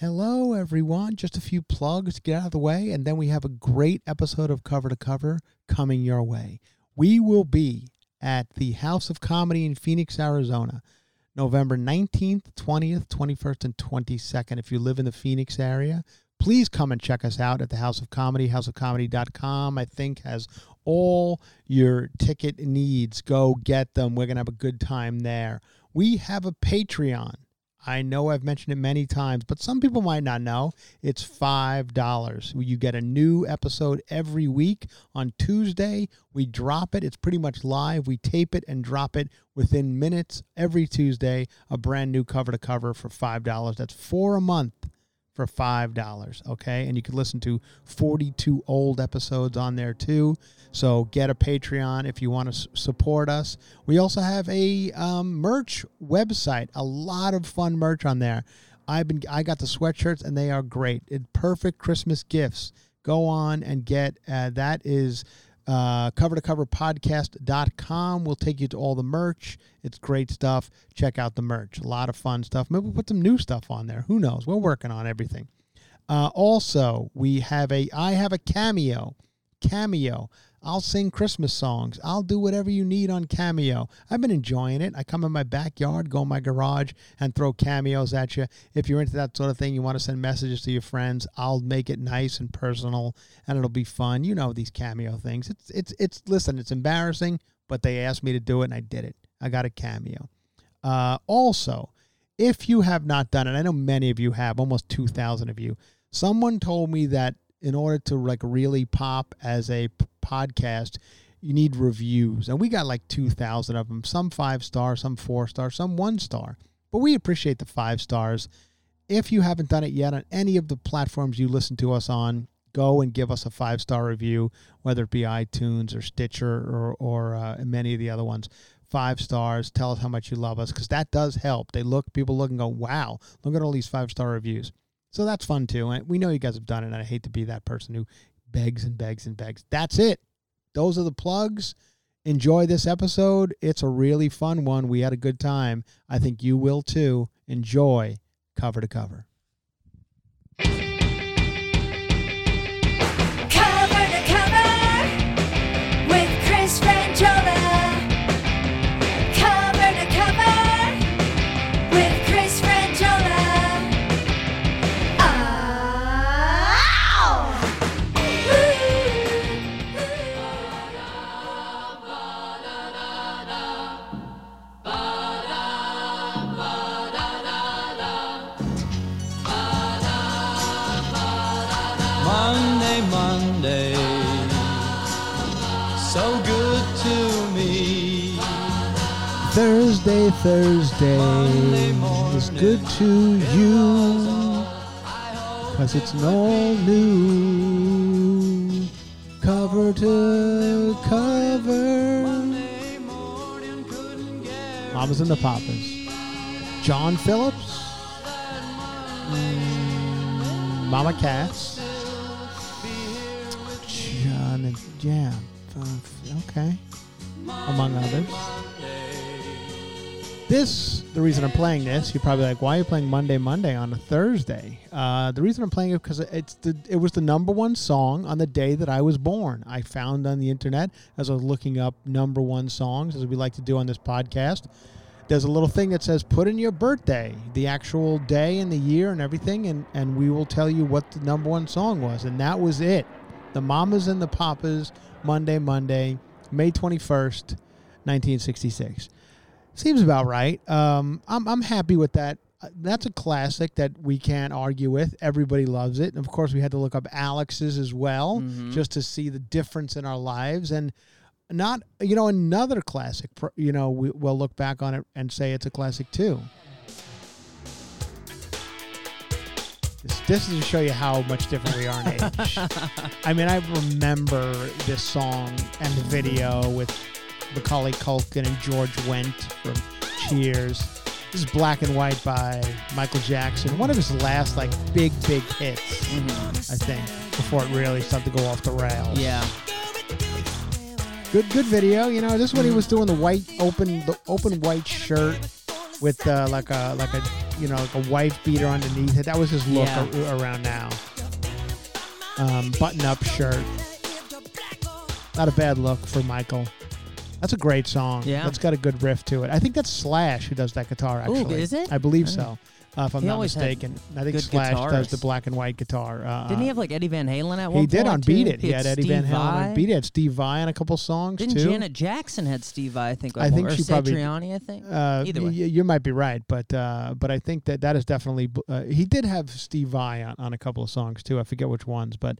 Hello, everyone. Just a few plugs to get out of the way, and then we have a great episode of Cover to Cover coming your way. We will be at the House of Comedy in Phoenix, Arizona, November 19th, 20th, 21st, and 22nd. If you live in the Phoenix area, please come and check us out at the House of Comedy. HouseOfComedy.com, I think, has all your ticket needs. Go get them. We're going to have a good time there. We have a Patreon. I know I've mentioned it many times, but some people might not know. It's $5. You get a new episode every week. On Tuesday, we drop it. It's pretty much live. We tape it and drop it within minutes every Tuesday. A brand new cover to cover for $5. That's four a month for $5. Okay. And you can listen to 42 old episodes on there too. So get a Patreon if you want to support us. We also have a um, merch website, a lot of fun merch on there. I've been I got the sweatshirts and they are great. It perfect Christmas gifts. Go on and get uh, that is uh, cover to cover podcast.com will take you to all the merch. It's great stuff. Check out the merch. A lot of fun stuff. Maybe we'll put some new stuff on there. Who knows? We're working on everything. Uh, also, we have a I have a cameo. Cameo. I'll sing Christmas songs. I'll do whatever you need on Cameo. I've been enjoying it. I come in my backyard, go in my garage, and throw cameos at you. If you're into that sort of thing, you want to send messages to your friends, I'll make it nice and personal, and it'll be fun. You know these cameo things. It's it's it's. Listen, it's embarrassing, but they asked me to do it, and I did it. I got a cameo. Uh, also, if you have not done it, I know many of you have, almost two thousand of you. Someone told me that in order to like really pop as a p- podcast, you need reviews, and we got like two thousand of them. Some five star, some four star, some one star. But we appreciate the five stars. If you haven't done it yet on any of the platforms you listen to us on, go and give us a five star review, whether it be iTunes or Stitcher or or uh, many of the other ones. Five stars. Tell us how much you love us because that does help. They look, people look and go, "Wow, look at all these five star reviews." So that's fun too. And we know you guys have done it. And I hate to be that person who begs and begs and begs. That's it. Those are the plugs. Enjoy this episode. It's a really fun one. We had a good time. I think you will too. Enjoy cover to cover. Cover Thursday, is good to you because it's an all new cover to cover. Mamas and the Papas. John Phillips. Mm, Mama Cass. John and uh, Okay. Among others. This, the reason I'm playing this, you're probably like, why are you playing Monday, Monday on a Thursday? Uh, the reason I'm playing it because it's the it was the number one song on the day that I was born. I found on the internet as I was looking up number one songs, as we like to do on this podcast. There's a little thing that says put in your birthday, the actual day and the year and everything, and, and we will tell you what the number one song was. And that was it. The Mamas and the Papas, Monday, Monday, May 21st, 1966. Seems about right. Um, I'm, I'm happy with that. Uh, That's a classic that we can't argue with. Everybody loves it. And of course, we had to look up Alex's as well just to see the difference in our lives. And not, you know, another classic, you know, we, we'll look back on it and say it's a classic too. This, this is to show you how much different we are in age. I mean, I remember this song and the video with Macaulay Culkin and George Wendt from Cheers. This is Black and White by Michael Jackson. One of his last, like, big, big hits, I think, before it really started to go off the rails. Yeah. Good, good video. You know, this is when he was doing the white, open, the open white shirt with uh, like a like a you know, like a wife beater underneath it. That was his look Yeah. a- around now. Um, button up shirt. Not a bad look for Michael. That's a great song. Yeah. That's got a good riff to it. I think that's Slash who does that guitar, Ooh, actually. is it? I believe so. Uh, if I'm He not mistaken. I think good Slash does the black and white guitar. Uh, Didn't he have like Eddie Van Halen at one point? he did on too? Beat It. He had Eddie Van Halen on Beat It. Had Steve Vai on a couple songs Didn't too. Janet Jackson had Steve Vai? I think. I one- think or she probably- Satriani, I think. Uh, Either way. y- you might be right, but uh, but I think that that is definitely. Uh, he did have Steve Vai on, on a couple of songs too. I forget which ones, but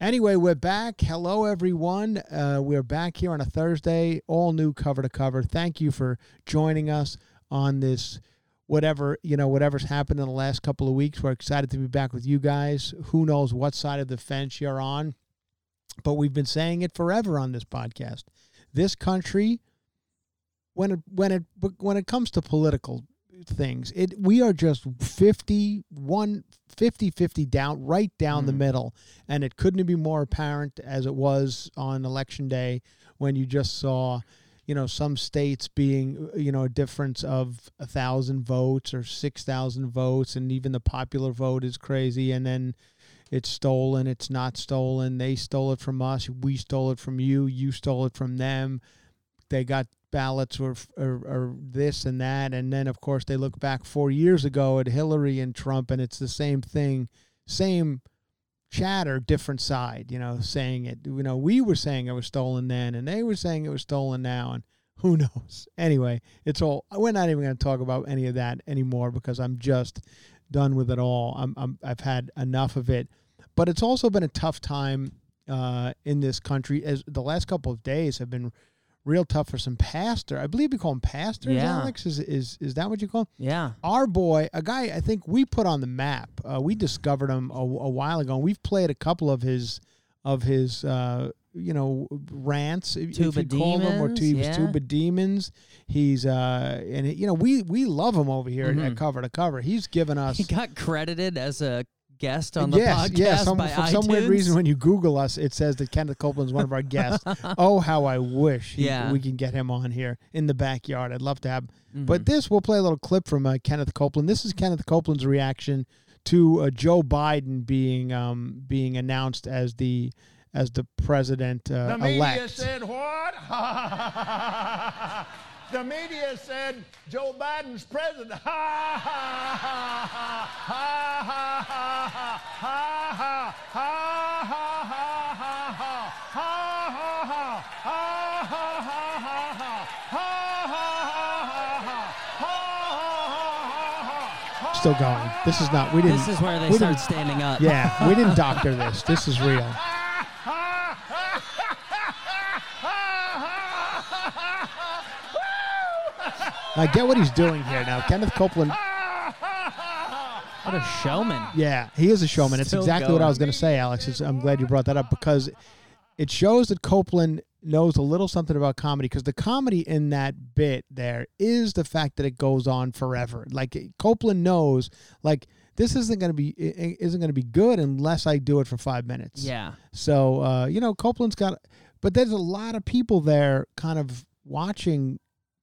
anyway, we're back. Hello, everyone. Uh, we're back here on a Thursday, all new cover to cover. Thank you for joining us on this. Whatever you know, whatever's happened in the last couple of weeks, we're excited to be back with you guys. Who knows what side of the fence you're on, but we've been saying it forever on this podcast. This country when it when it when it comes to political things. It we are just 51 50 50 down right down the Mhm. middle. And it couldn't be more apparent as it was on election day when you just saw you know some states being you know a difference of a thousand votes or six thousand votes and even the popular vote is crazy and then it's stolen it's not stolen. They stole it from us we stole it from you you stole it from them they got ballots or, or or this and that and then of course they look back 4 years ago at Hillary and Trump and it's the same thing same chatter different side you know saying it. You know we were saying it was stolen then and they were saying it was stolen now and who knows? Anyway it's all we're not even going to talk about any of that anymore because I'm just done with it all. I'm, I'm I've had enough of it. But it's also been a tough time uh, in this country as the last couple of days have been real tough for some pastor. I believe you call them pastors. Yeah. Alex is is is that what you call him? yeah. Our boy, a guy I think we put on the map. Uh, we discovered him a, a while ago. and We've played a couple of his of his uh, you know rants, if, if you call them, or Demons, tu- yeah. tuba demons. He's uh, and you know we we love him over here at Mhm. cover to cover. He's given us He got credited as a guest on the yes, podcast yes. Some, by for some weird reason, when you Google us, it says that Kenneth Copeland's one of our guests. oh, how I wish he- Yeah. we can get him on here in the backyard. I'd love to have. Mhm. But this, we'll play a little clip from uh, Kenneth Copeland. This is Kenneth Copeland's reaction to uh, Joe Biden being um, being announced as the as the president uh, The media elect. said what? the media said Joe Biden's president. Ha ha ha ha ha ha ha ha ha ha ha ha ha ha ha ha ha Still going. This is not. We didn't. this is where they start standing up. Yeah, we didn't doctor this. This is real. I get what he's doing here now. Kenneth Copeland What a showman. Yeah, he is a showman. It's Still exactly what I was going to say, Alex. It's, I'm glad you brought that up because it shows that Copeland knows a little something about comedy because the comedy in that bit there is the fact that it goes on forever. Like Copeland knows, like this isn't going to be isn't going to be good unless I do it for five minutes. Yeah. So uh, you know, Copeland's got, but there's a lot of people there, kind of watching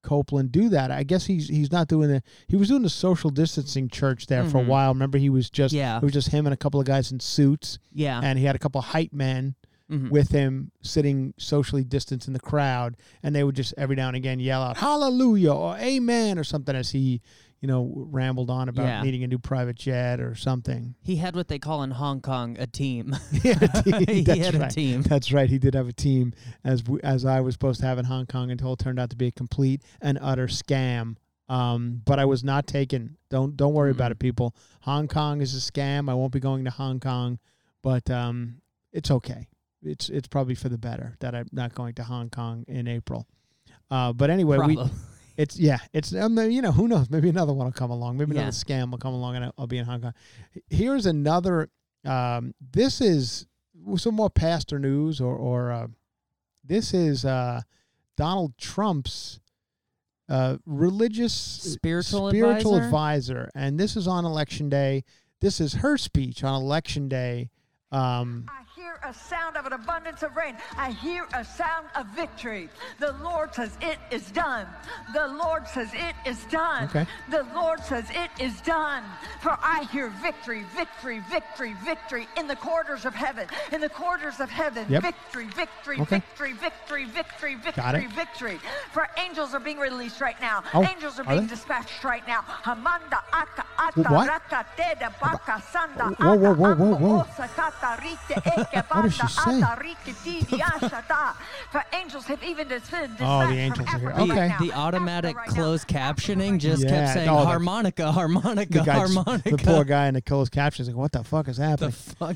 Copeland do that. I guess he's he's not doing the he was doing the social distancing church there for a Mhm. while. Remember, he was just Yeah. it was just him and a couple of guys in suits, Yeah. and he had a couple of hype men Mhm. with him sitting socially distanced in the crowd, and they would just every now and again yell out "Hallelujah" or "Amen" or something as he you know rambled on about Yeah. needing a new private jet or something. he had what they call in Hong Kong a team. He had a team. he That's had right. a team. That's right. He did have a team as w- as I was supposed to have in Hong Kong until it turned out to be a complete and utter scam. Um, but I was not taken. Don't don't worry about Mm-mm. it, people. Hong Kong is a scam. I won't be going to Hong Kong, but um, it's okay. It's it's probably for the better that I'm not going to Hong Kong in April. Uh, but anyway, we Probably. it's yeah, it's um, you know who knows maybe another one will come along, maybe Yeah. another scam will come along, and I'll, I'll be in Hong Kong. Here's another. Um, this is some more pastor news, or or uh, this is uh, Donald Trump's uh, religious Spiritual spiritual advisor? advisor, and this is on election day. This is her speech on election day. Um, I hear a sound of an abundance of rain. I hear a sound of victory. The Lord says, It is done. The Lord says, It is done. Okay. The Lord says, It is done. For I hear victory, victory, victory, victory in the quarters of heaven. In the quarters of heaven. Yep. Victory, victory, Okay. victory, victory, victory, victory, victory. For angels are being released right now. Oh, angels are, are being they? dispatched right now. Hamanda aka ata raka teda baka sanda Whoa, whoa, whoa, whoa, whoa. Osa tata rite eke What does she say? ata rike tidi ashata. For angels have even descended Oh, the angels are here. Okay. right now. The automatic Africa right now. closed captioning just Yeah, kept saying oh, the- harmonica, harmonica, The, guy, harmonica. the poor guy in the closed captions like, what the fuck is happening? the fuck?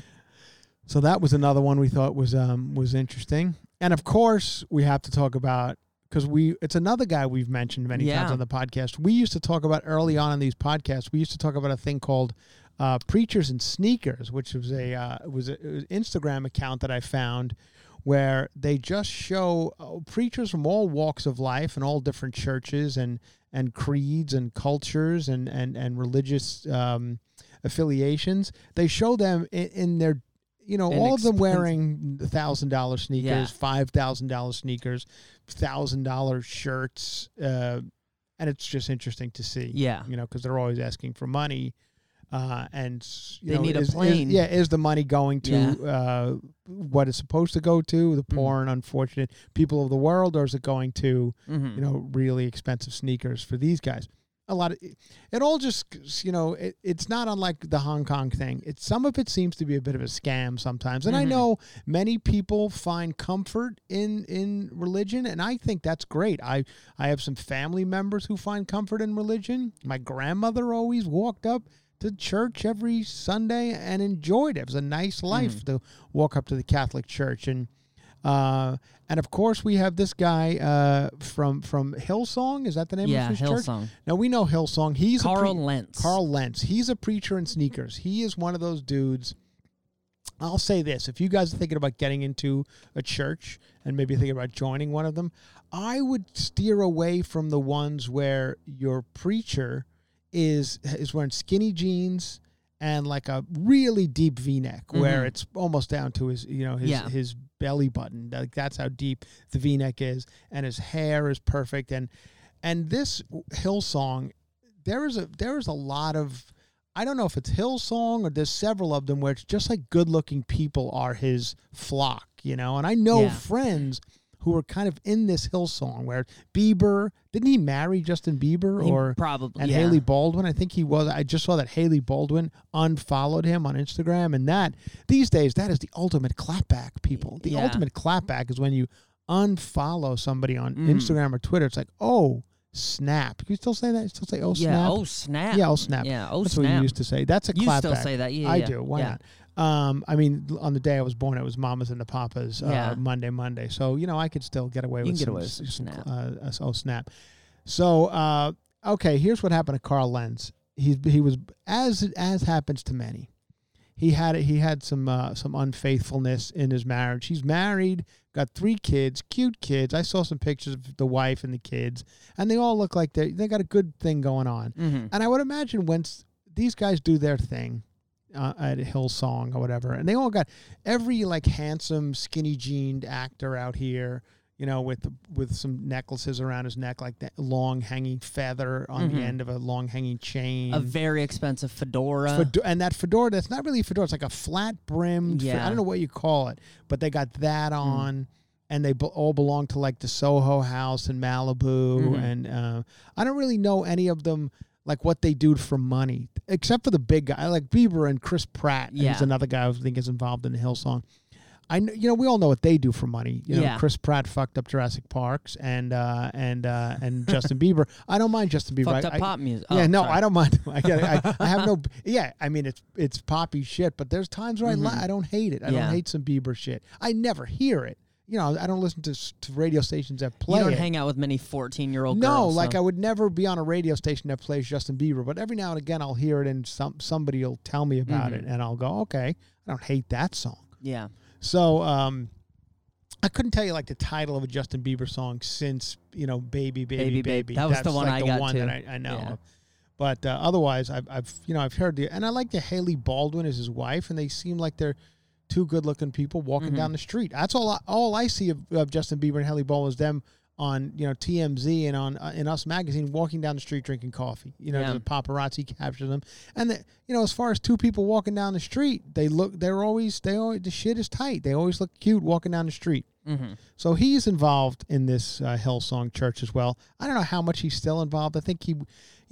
So that was another one we thought was um was interesting. And of course, we have to talk about because we it's another guy we've mentioned many times on the podcast. We used to talk about early on in these podcasts. We used to talk about a thing called uh, preachers and sneakers, which was a uh, was a, it was an Instagram account that I found where they just show uh, preachers from all walks of life and all different churches and and creeds and cultures and and and religious um, affiliations. They show them in, in their you know all of them wearing thousand dollar sneakers, Yeah. five thousand dollar sneakers, thousand dollar shirts, uh, and it's just interesting to see. Yeah. you know, because they're always asking for money. Uh, and you They know, need a is- is- yeah, is the money going to uh, what it's supposed to go to, the Mm-hmm. poor and unfortunate people of the world, or is it going to Mhm. you know really expensive sneakers for these guys? A lot of it all just you know it, it's not unlike the Hong Kong thing. It's some of it seems to be a bit of a scam sometimes, and I Mhm. know many people find comfort in in religion, and I think that's great. I I have some family members who find comfort in religion. My grandmother always walked up to church every Sunday and enjoyed it. It was a nice life to walk up to the Catholic Church and. Uh, and of course, we have this guy uh, from from Hillsong. Is that the name Yeah, of his church? Hillsong. Now we know Hillsong. He's a Carl pre- Lentz. Carl Lentz. He's a preacher in sneakers. He is one of those dudes. I'll say this: if you guys are thinking about getting into a church and maybe thinking about joining one of them, I would steer away from the ones where your preacher is is wearing skinny jeans and like a really deep V-neck, where Mhm. it's almost down to his you know his Yeah. his belly button. Like that's how deep the V-neck is, and his hair is perfect. And and this Hillsong, there is a there is a lot of I don't know if it's Hillsong or there's several of them where it's just like good looking people are his flock, you know. And I know Yeah. friends who are kind of in this Hillsong where Bieber didn't he marry Justin Bieber He or probably and yeah. Hailey Baldwin. I think he was. I just saw that Hailey Baldwin unfollowed him on Instagram, and that these days that is the ultimate clapback. People, the Yeah. ultimate clapback is when you unfollow somebody on Mm. Instagram or Twitter. It's like, oh snap! Can you still say that? You still say, oh yeah. snap? Oh snap. Yeah, oh snap. Yeah. Oh snap. That's snap. what you used to say. That's a You still say that? Yeah, I yeah. do. Why Yeah. not? Um, I mean, on the day I was born, it was Mamas and the Papas. Uh, Yeah. Monday, Monday. So you know, I could still get away You with some, away some snap. Uh, oh snap. So uh, okay, here's what happened to Carl Lentz. He he was as as happens to many. He had he had some uh, some unfaithfulness in his marriage. He's married, got three kids, cute kids. I saw some pictures of the wife and the kids, and they all look like they they got a good thing going on. Mhm. And I would imagine once these guys do their thing uh, at Hillsong or whatever, and they all got every like handsome, skinny jeaned actor out here, you know, with with some necklaces around his neck, like that long hanging feather on the Mhm. end of a long hanging chain. A very expensive fedora. Fedo- and that fedora, that's not really a fedora. It's like a flat brimmed. Yeah. I don't know what you call it, but they got that Mm. on, and they all belong to like the Soho House in Malibu, Mhm. and uh, I don't really know any of them like what they do for money, except for the big guy like Bieber and Chris Pratt. and Yeah. He's another guy I think is involved in the Hillsong. I kn- you know we all know what they do for money. You know Yeah. Chris Pratt fucked up Jurassic Parks and uh, and uh, and Justin Bieber. I don't mind Justin Bieber. Fucked I- up I- pop music. yeah, Oh, no, sorry. I don't mind. I. I, I have no. Yeah, I mean it's it's poppy shit, but there's times where I li- Mhm. I don't hate it. I Yeah. don't hate some Bieber shit. I never hear it. You know, I don't listen to, to radio stations that play You don't it. hang out with many fourteen-year-old no, girls. like so- I would never be on a radio station that plays Justin Bieber, but every now and again I'll hear it and some somebody will tell me about it, Mhm. and I'll go, okay, I don't hate that song. Yeah. So um, I couldn't tell you like the title of a Justin Bieber song since you know "Baby Baby Baby, Baby." That was the one like I the got one too. that I, I know. Yeah. But uh, otherwise, I've, I've you know I've heard the and I like the Hailey Baldwin as his wife, and they seem like they're two good-looking people walking Mm-hmm. down the street. That's all. I, all I see of, of Justin Bieber and Haley Bowl is them on you know TMZ and on uh, in Us magazine walking down the street drinking coffee. You know, Yeah. the paparazzi capture them, and the, you know as far as two people walking down the street, they look. They're always they always the shit is tight. They always look cute walking down the street. Mm-hmm. So he's involved in this uh, Hillsong Church as well. I don't know how much he's still involved. I think he,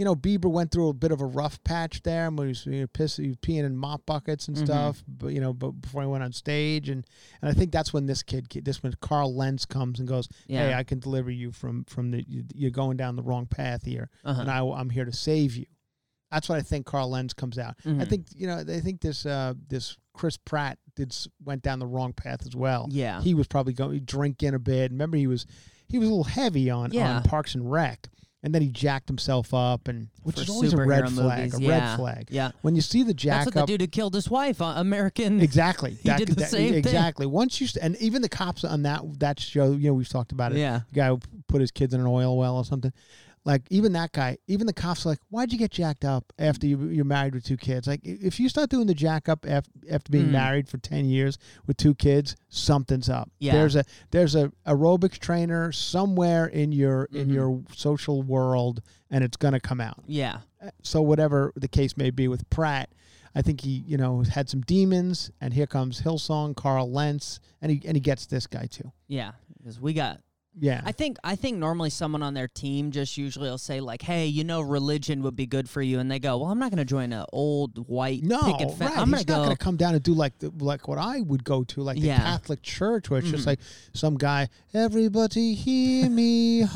you know, Bieber went through a bit of a rough patch there when he was, piss, he was peeing in mop buckets and stuff. But you know, but before he went on stage, and and I think that's when this kid, this when Carl Lentz comes and goes, yeah. "Hey, I can deliver you from from the you- you're going down the wrong path here, Uh-huh. and I, I'm here to save you." That's what I think. Carl Lentz comes out. I Mhm. think you know. I think this uh, this Chris Pratt did went down the wrong path as well Yeah. he was probably going drinking a bit. Remember, he was he was a little heavy on, Yeah. on Parks and Rec, and then he jacked himself up, and which For is always a red flag. movies, A yeah. red flag. Yeah. When you see the jack That's what the dude who killed his wife, uh, American. exactly. He did the same thing. Exactly. Once you st- and even the cops on that that show, you know, we've talked about it. Yeah. The guy who put his kids in an oil well or something. Like even that guy, even the cops are like, "Why'd you get jacked up after you, you're married with two kids?" Like, if you start doing the jack up after, after being Mm. married for ten years with two kids, something's up. Yeah. There's a there's a aerobics trainer somewhere in your in Mhm. your social world, and it's gonna come out. Yeah. So whatever the case may be with Pratt, I think he you know had some demons, and here comes Hillsong, Carl Lentz, and he and he gets this guy too. Yeah. Because we got Yeah. I think I think normally someone on their team just usually will say like, "Hey, you know, religion would be good for you," and they go, "Well, I'm not going to join an old white No, picket fence. right. I'm going to not go." going to come down and do like the, like what I would go to, like the Yeah. Catholic Church, where it's just Mhm. like some guy, everybody hear me,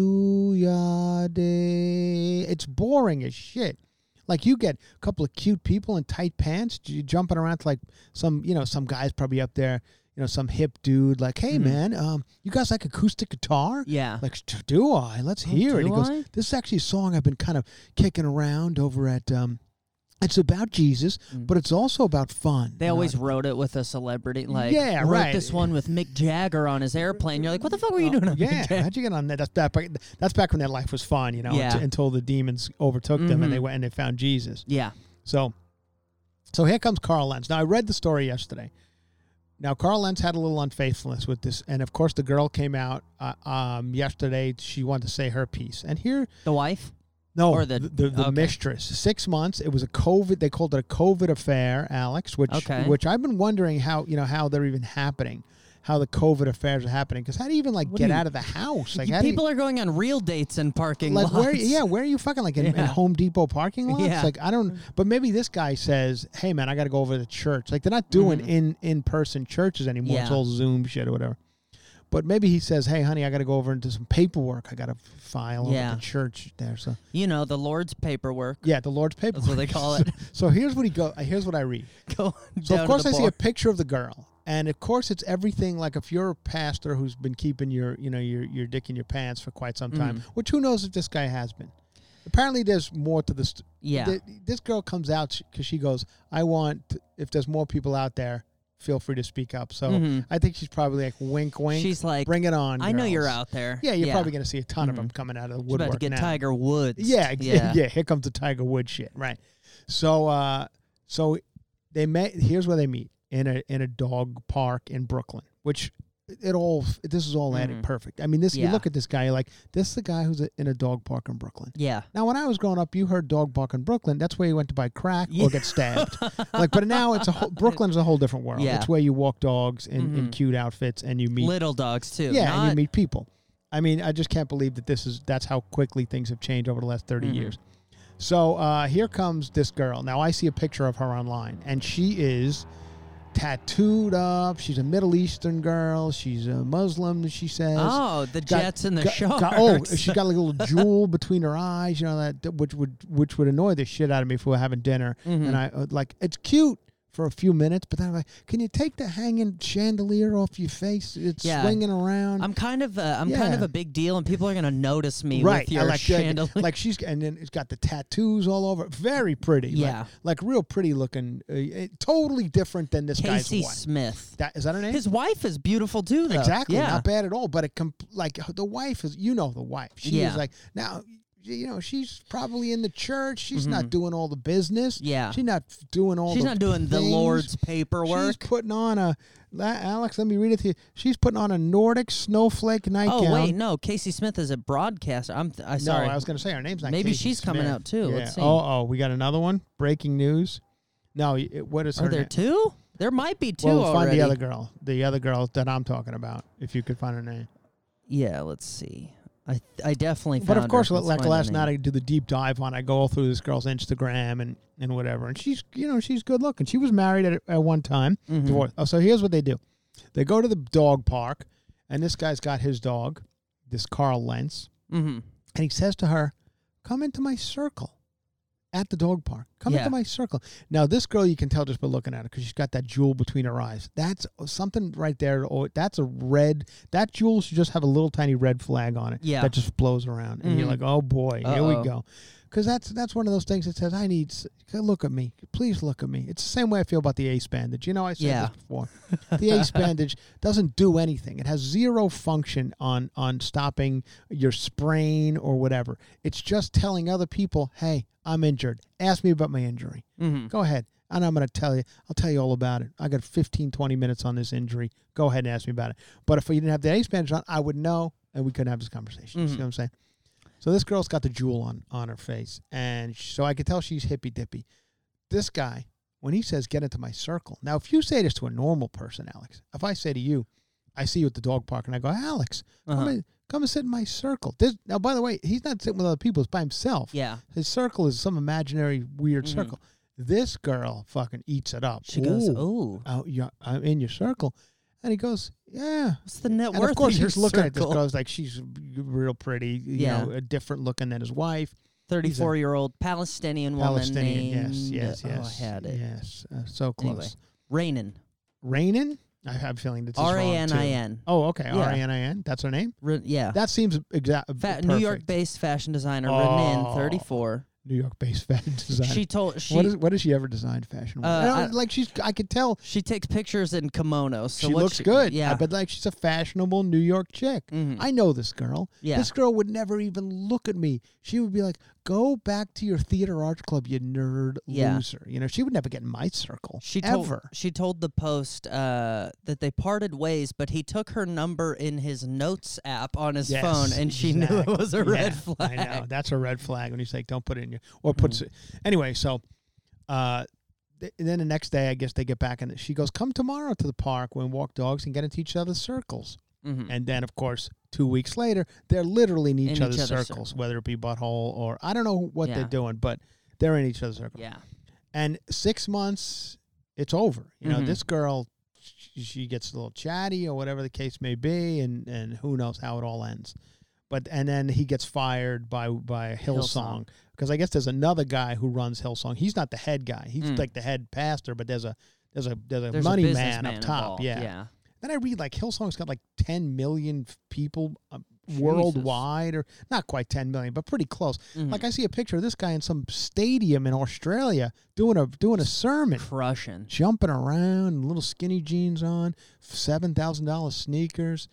hallelujah day. It's boring as shit. Like you get a couple of cute people in tight pants, jumping around to like some, you know, some guys probably up there, you know, some hip dude, like, hey Mhm. man, um, you guys like acoustic guitar? yeah. Like, do I? Let's hear it. He goes, I? this is actually a song I've been kind of kicking around over at. Um, it's about Jesus, Mm. but it's also about fun. They You know, always wrote it with a celebrity. Like, Yeah, wrote right. this one with Mick Jagger on his airplane. You're like, what the fuck were you doing on Oh, Yeah, how'd you get on that? That's back. That's back when their life was fun, you know, Yeah. until the demons overtook them and they Mhm. went and they found Jesus. Yeah. So, so here comes Carl Lentz. Now I read the story yesterday. Now Carl Lentz had a little unfaithfulness with this, and of course the girl came out uh, um, yesterday. She wanted to say her piece, and here The wife? No, Or the- the the, the okay. mistress. Six months. It was a COVID. They called it a COVID affair, Alex. Which Okay. which I've been wondering how you know how they're even happening, how the COVID affairs are happening. Because how do you even like What get you- out of the house? Like You- do you- people are going on real dates and parking like lots. where? Yeah, where are you fucking like in, in Home Depot parking lots? Yeah. Like I don't. But maybe this guy says, "Hey man, I got to go over to the church." Like they're not doing Mhm. in in person churches anymore. It's all Zoom shit or whatever. But maybe he says, "Hey honey, I got to go over and do some paperwork. I got to file Yeah. the church there." So You know, the Lord's paperwork. yeah, the Lord's paperwork. That's what they call it. So here's what he go. Here's what I read. Go So of course I see a picture of the girl, and of course it's everything. Like if you're a pastor who's been keeping your, you know, your your dick in your pants for quite some time, Mhm. which who knows if this guy has been. Apparently, there's more to this. Yeah. th- this girl comes out because she goes, "I want. If there's more people out there, feel free to speak up." So Mhm. I think she's probably like, "Wink, wink." She's like, "Bring it on." I know you're out there. Yeah, you're probably going to see a ton of Mhm. them coming out of the She's woodwork about to get now. Tiger Woods. Yeah, yeah. yeah. Here comes the Tiger Woods shit, right? So, uh, so they met. Here's where they meet in a in a dog park in Brooklyn, which it all this is all added Mhm. perfect. I mean, this you look at this guy, you're like this is the guy who's in a dog park in Brooklyn. Yeah. Now, when I was growing up, you heard dog park in Brooklyn. That's where you went to buy crack Yeah. or get stabbed. like, but now it's a whole, Brooklyn's a whole different world. Yeah. It's where you walk dogs in, in Mhm. cute outfits and you meet Little dogs too. yeah, and you meet people. I mean, I just can't believe that this is that's how quickly things have changed over the last 30 Mhm. years. So uh, here comes this girl. Now I see a picture of her online, and she is tattooed up. She's a Middle Eastern girl. She's a Muslim. She says. Oh, the Got- Jets and the got- Sharks. got- oh, she's got like a little jewel between her eyes. You know that which would which would annoy the shit out of me if we were having dinner. Mhm. And I uh, like it's cute for a few minutes, but then I'm like, can you take the hanging chandelier off your face? It's Yeah. swinging around. I'm kind of uh, I'm kind of a big deal, and people are gonna notice me right, with your like, chandelier. like she's and then it's got the tattoos all over. Very pretty. Yeah. like, real pretty looking. Uh, totally different than this Casey guy's wife. Smith. That is that her name? His wife is beautiful too, though. Exactly, Yeah. not bad at all. But it comp- like the wife is, you know, the wife. She Yeah. is like now. You know, she's probably in the church. She's not doing all the business. Mm-hmm. Yeah. she's not doing all. She's the not doing the Lord's paperwork. She's putting on a. Alex, let me read it to you. She's putting on a Nordic snowflake nightgown. Oh wait, no. Casey Smith is a broadcaster. I'm th- I No. I was going to say her name's not. Casey. Maybe Casey she's coming out, too. Yeah. Let's see. Oh, oh, we got another one. Breaking news. No, it- what is Are her there name? two? There might be two well, already. find the other girl. The other girl that I'm talking about. If you could find her name. Yeah, let's see. I I definitely. But of course, her. like last night. I do the deep dive on. I go all through this girl's Instagram and and whatever, and she's you know she's good looking. She was married at at one time. Mhm. Divorced. Oh, so here's what they do: they go to the dog park, and this guy's got his dog, this Carl Lentz, Mhm. and he says to her, "Come into my circle." At the dog park, come Yeah. into my circle. Now, this girl, you can tell just by looking at her because she's got that jewel between her eyes. That's something right there. Oh, that's a red. That jewel should just have a little tiny red flag on it. Yeah. that just blows around, and you're Mhm. like, oh boy, here Uh-oh. we go. Because that's that's one of those things that says, I need. Look at me, please look at me. It's the same way I feel about the ace bandage. You know, I said Yeah. this before. The ace bandage doesn't do anything. It has zero function on on stopping your sprain or whatever. It's just telling other people, hey, I'm injured. Ask me about my injury. Mhm. Go ahead. And I'm going to tell you, I'll tell you all about it. I got 15, 20 minutes on this injury. Go ahead and ask me about it. But if you didn't have the ace bandage on, I would know and we couldn't have this conversation. You see Mhm. what I'm saying? So this girl's got the jewel on, on her face. And sh- so I could tell she's hippy dippy. This guy, when he says, get into my circle. Now, if you say this to a normal person, Alex, if I say to you, I see you at the dog park and I go, Alex, Uh-huh. come, and, come and sit in my circle. This, now, by the way, he's not sitting with other people. It's by himself. Yeah. His circle is some imaginary weird Mhm. circle. This girl fucking eats it up. She goes, Ooh, "Oh, out your- I'm in your circle. And he goes, yeah. what's the net And worth of course, he's looking at this circle?" girl. Like, she's real pretty, you Yeah. know, a different looking than his wife. 34 year old Palestinian woman Palestinian, named. yes, yes, Oh, yes. I had it. Yes, uh, so close. Anyway. Rainin. Rainin? I have a feeling that's R A N I N. Oh, okay. Yeah. R A N I N. That's her name? Yeah. That seems exact. Fa- New York based fashion designer Renin, Oh. 34. New York based fashion designer. She told she what, is, what has she ever designed fashion? Uh, I I- like she's, I could tell she takes pictures in kimonos. So she looks good. Yeah. but like she's a fashionable New York chick. Mhm. I know this girl. Yeah. This girl would never even look at me. She would be like, "Go back to your theater arts club, you nerd Yeah. loser." You know, she would never get in my circle. She told ever. she told the post uh, that they parted ways, but he took her number in his notes app on his Yes, phone, and she knew it was a red flag. I know that's a red flag when he's like, "Don't put it in your," or puts it anyway. So, uh, th- then the next day, I guess they get back and she goes, "Come tomorrow to the park when walk dogs and get into each other's circles." Mhm. And then, of course, two weeks later, they're literally in each, In each other's, other's circles, circle. whether it be butthole or I don't know what Yeah. they're doing, but they're in each other's circles. Yeah. And six months, it's over. You know, Mhm. this girl, she gets a little chatty or whatever the case may be, and and who knows how it all ends. But and then he gets fired by by Hillsong Hillsong. Because I guess there's another guy who runs Hillsong. He's not the head guy. He's Mm. like the head pastor, but there's a there's a there's a There's money a man up top. involved, Yeah. Yeah. Then I read like Hillsong's got like 10 million people uh, worldwide, or not quite 10 million, but pretty close. Mhm. Like I see a picture of this guy in some stadium in Australia doing a doing a sermon, Crushing. jumping around, little skinny jeans on, seven thousand dollars sneakers,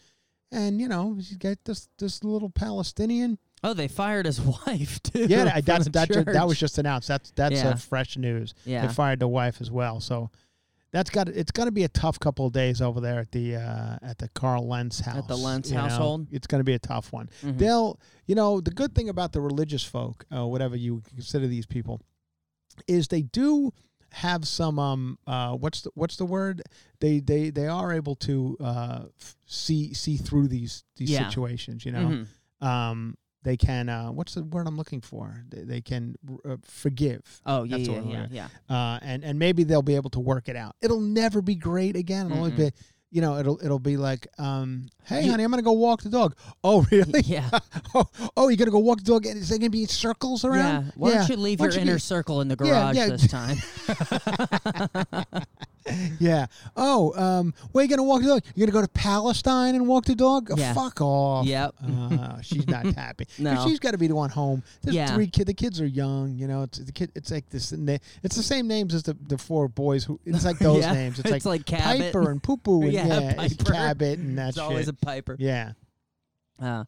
and you know he's got this this little Palestinian. Oh, they fired his wife too. Yeah, that's that ju- that was just announced. That's that's Yeah. fresh news. Yeah. They fired the wife as well. So that's got it's going to be a tough couple of days over there at the uh, at the Carl Lentz house. At the Lentz you know. household? It's going to be a tough one. Mhm. They'll, you know, the good thing about the religious folk, uh, whatever you consider these people, is they do have some um uh what's the what's the word they they they are able to uh f- see see through these these Yeah. situations you know Mhm. um they can uh what's the word i'm looking for they, they can uh, forgive Oh yeah, yeah, yeah, yeah. uh, and and maybe they'll be able to work it out. It'll never be great again. It'll only Mm-mm. be, you know, it'll it'll be like, um, hey, You- honey, I'm gonna go walk the dog. Oh, really? Yeah. oh, oh, you're gonna go walk the dog, and is there gonna be circles around? Yeah. Why don't you leave Why your you inner get- circle in the Yeah, garage yeah. this time? yeah. Oh, um, where you gonna walk the dog? You're gonna go to Palestine and walk the dog? Oh, Yeah. Fuck off. Yep. Uh, she's not happy. No. she's got to be the one home. There's Yeah. three kids. The kids are young. You know, it's the kid. It's like this. It's the same names as the, the four boys who. It's like those Yeah. names. It's, It's like Cabot. Piper and Poo Poo and Yeah, yeah, Piper. Cabot and that it's shit. always a piper. yeah. Uh,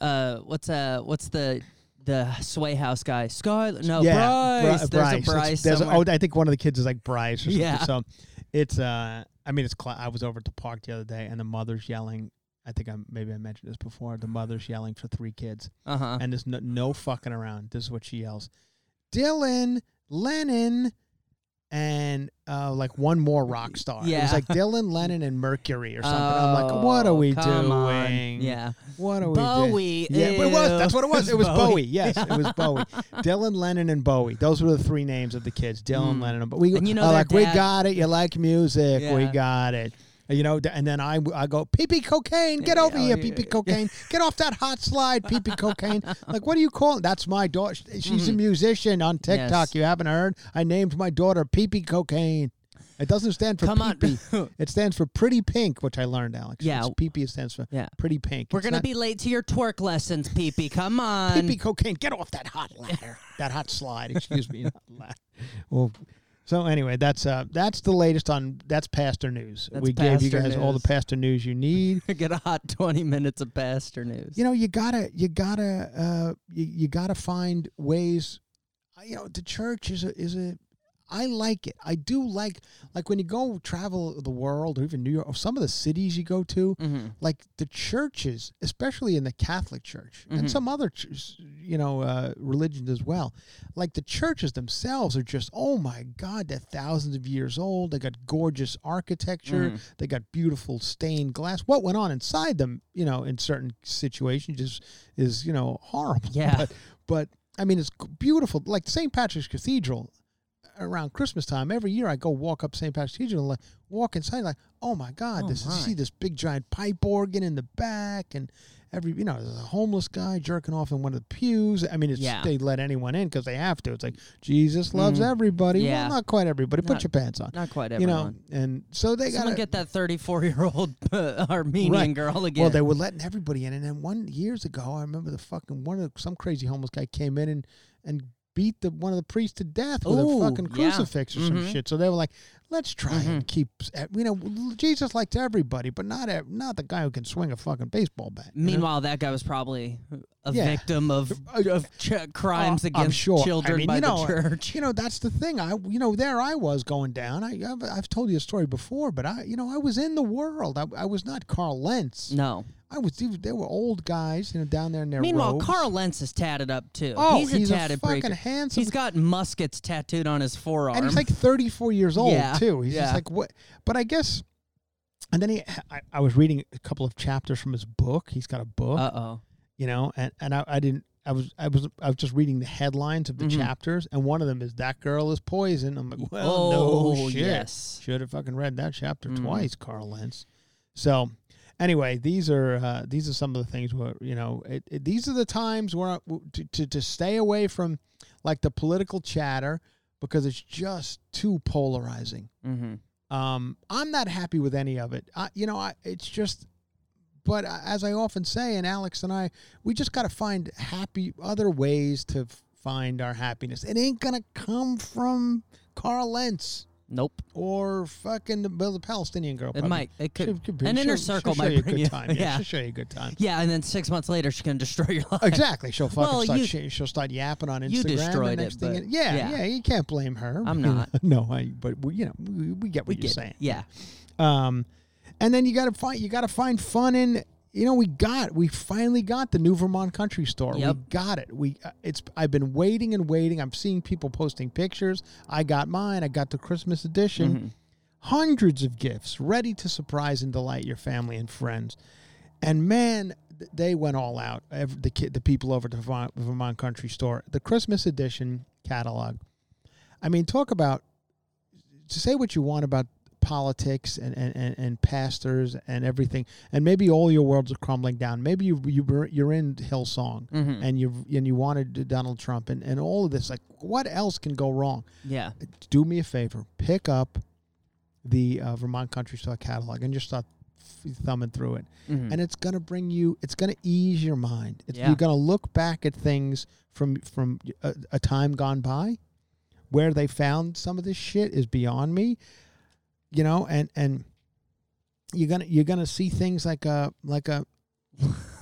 uh, what's uh, what's the the Sway House guy. Skylar. No, yeah, Bryce. Bri- There's a Bryce. there's a- oh, I think one of the kids is like Bryce. Or something. Yeah. So it's uh, I mean, it's. Cl- I was over at the park the other day, and the mother's yelling. I think I maybe I mentioned this before. The mother's yelling for three kids, uh huh. and there's no, no fucking around. This is what she yells: Dylan, Lennon, and uh, like one more rock star. Yeah. It Yeah. was like Dylan, Lennon, and Mercury or something. I'm like, what are we Oh, doing? on. Yeah. What are we doing? Bowie. Yeah, but it was. That's what it was. It was Bowie. Bowie. Yes, it was Bowie. Dylan, Lennon, and Bowie. Those were the three names of the kids. Dylan, Mm. Lennon, and Bowie. We, And you know their like, we got it. You like music. We got it. You know, and then I, I go, pee pee cocaine, get Yeah, over oh, here, yeah, pee pee yeah. cocaine, get off that hot slide, pee pee cocaine. Like, what do you call it? That's my daughter. She's a musician on TikTok. Mm-hmm. Yes. You haven't heard? I named my daughter pee pee cocaine. It doesn't stand for Come pee pee. It stands for pretty pink, which I learned, Alex. Yeah. Pee pee stands for Yeah. pretty pink. We're gonna not- be late to your twerk lessons, Pee Come on. Pee pee cocaine. Get off that hot ladder, that hot slide. Excuse me. not ladder. Well, so anyway, that's uh that's the latest on that's pastor news. That's we gave you guys all the pastor news you need. Get a hot twenty minutes of pastor news. You know, you gotta you gotta uh you, you gotta find ways. You know, the church is a is a. I like it. I do like like when you go travel the world or even New York or some of the cities you go to. mm-hmm. like the churches, especially in the Catholic Church Mhm. and some other, ch- you know, uh, religions as well. Like the churches themselves are just, oh my God, they're thousands of years old. They got gorgeous architecture. Mhm. They got beautiful stained glass. What went on inside them, you know, in certain situations is is you know horrible. Yeah. But, but I mean, it's beautiful. Like St. Patrick's Cathedral. Around Christmas time, every year I go walk up St. Patrick's Cathedral and like walk inside, like, oh my God, Oh this is my. see this big giant pipe organ in the back, and every you know there's a homeless guy jerking off in one of the pews. I mean, it's Yeah. they let anyone in because they have to. It's like Jesus loves Mhm. everybody. Yeah. Well, not quite everybody. Put your pants on. Not quite you everyone. know, and so they got Someone get that thirty-four-year-old uh, Armenian Right. girl again. Well, they were letting everybody in, and then one years ago, I remember the fucking one of the, some crazy homeless guy came in and and beat the one of the priests to death with Ooh, a fucking yeah. crucifix or some Mhm. shit. So they were like, let's try Mm-hmm. and keep, you know, Jesus likes everybody, but not ev- not the guy who can swing a fucking baseball bat. you know? Meanwhile, that guy was probably a Yeah. victim of, of ch- crimes I'm against sure. I children mean, by you know, the church. You know, that's the thing. I, you know, there I was going down. I, I've, I've told you a story before, but I, you know, I was in the world. I, I was not Carl Lentz. No. I was. even, They were old guys, you know, down there in their Meanwhile, robes. Carl Lentz is tatted up too. Oh, he's a he's a tatted fucking preacher. handsome- He's got muskets tattooed on his forearm. and he's like 34 years old Yeah, too. He's yeah. just like what? But I guess, and then he, I, I was reading a couple of chapters from his book. He's got a book, uh oh. you know, and and I, I didn't. I was I was I was just reading the headlines of the Mhm. chapters, and one of them is that girl is poison. I'm like, well, oh no shit. yes. Should have fucking read that chapter Mhm. twice, Carl Lentz. So, anyway, these are uh, these are some of the things where you know it, it, these are the times where I, to, to to stay away from like the political chatter because it's just too polarizing. Mm-hmm. Um, I'm not happy with any of it. I, you know, I, it's just. But as I often say, and Alex and I, we just got to find happy other ways to f- find our happiness. It ain't gonna come from Carl Lentz Nope. or fucking the, Palestinian girl. It might. It could. She'll- could be- an inner she'll- circle she'll show might a bring good you. time. Yeah, Yeah. she'll show you a good time. Yeah, and then six months later, she can destroy your life. Exactly. She'll fucking Well, start. you- she, she'll start yapping on Instagram. You destroyed next it, thing but- it- yeah, yeah. yeah, You can't blame her. I'm not. no, I. But we, you know, we, we get what We you're get. saying. Yeah. Um, and then you got to find you got to find fun in. You know, we got we finally got the new Vermont Country Store. Yep. We got it. We uh, it's I've been waiting and waiting. I'm seeing people posting pictures. I got mine. I got the Christmas edition. Mm-hmm. Hundreds of gifts ready to surprise and delight your family and friends. And man, they went all out. The kid, the people over at the Vermont, Vermont Country Store, the Christmas edition catalog. I mean, talk about to say what you want about politics and, and, and, and pastors and everything, and maybe all your worlds are crumbling down. Maybe you, you you're in Hillsong Mhm. and you and you wanted Donald Trump and, and all of this. Like, what else can go wrong? Yeah. do me a favor, pick up the uh, Vermont Country Store catalog and just start thumbing through it. Mhm. And it's going to bring you, it's going to ease your mind. It's, Yeah. You're going to look back at things from from a, a time gone by, where they found some of this shit is beyond me, you know. And and you're gonna you're gonna see things like a like a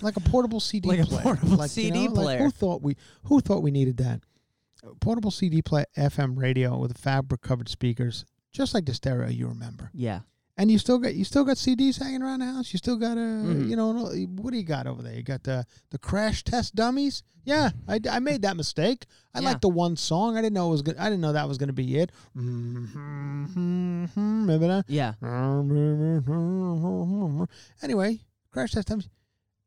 like a portable CD Like a player. portable like, you CD know, like, player. who thought we Who thought we needed that? A portable CD player, FM radio with fabric covered speakers, just like the stereo you remember. Yeah. And you still got you still got CDs hanging around the house. You still got a Mhm. you know what do you got over there? You got the the crash test dummies. Yeah, I, I made that mistake. I Yeah. liked the one song. I didn't know it was good. I didn't know that was going to be it. Remember that? Yeah. Anyway, crash test dummies.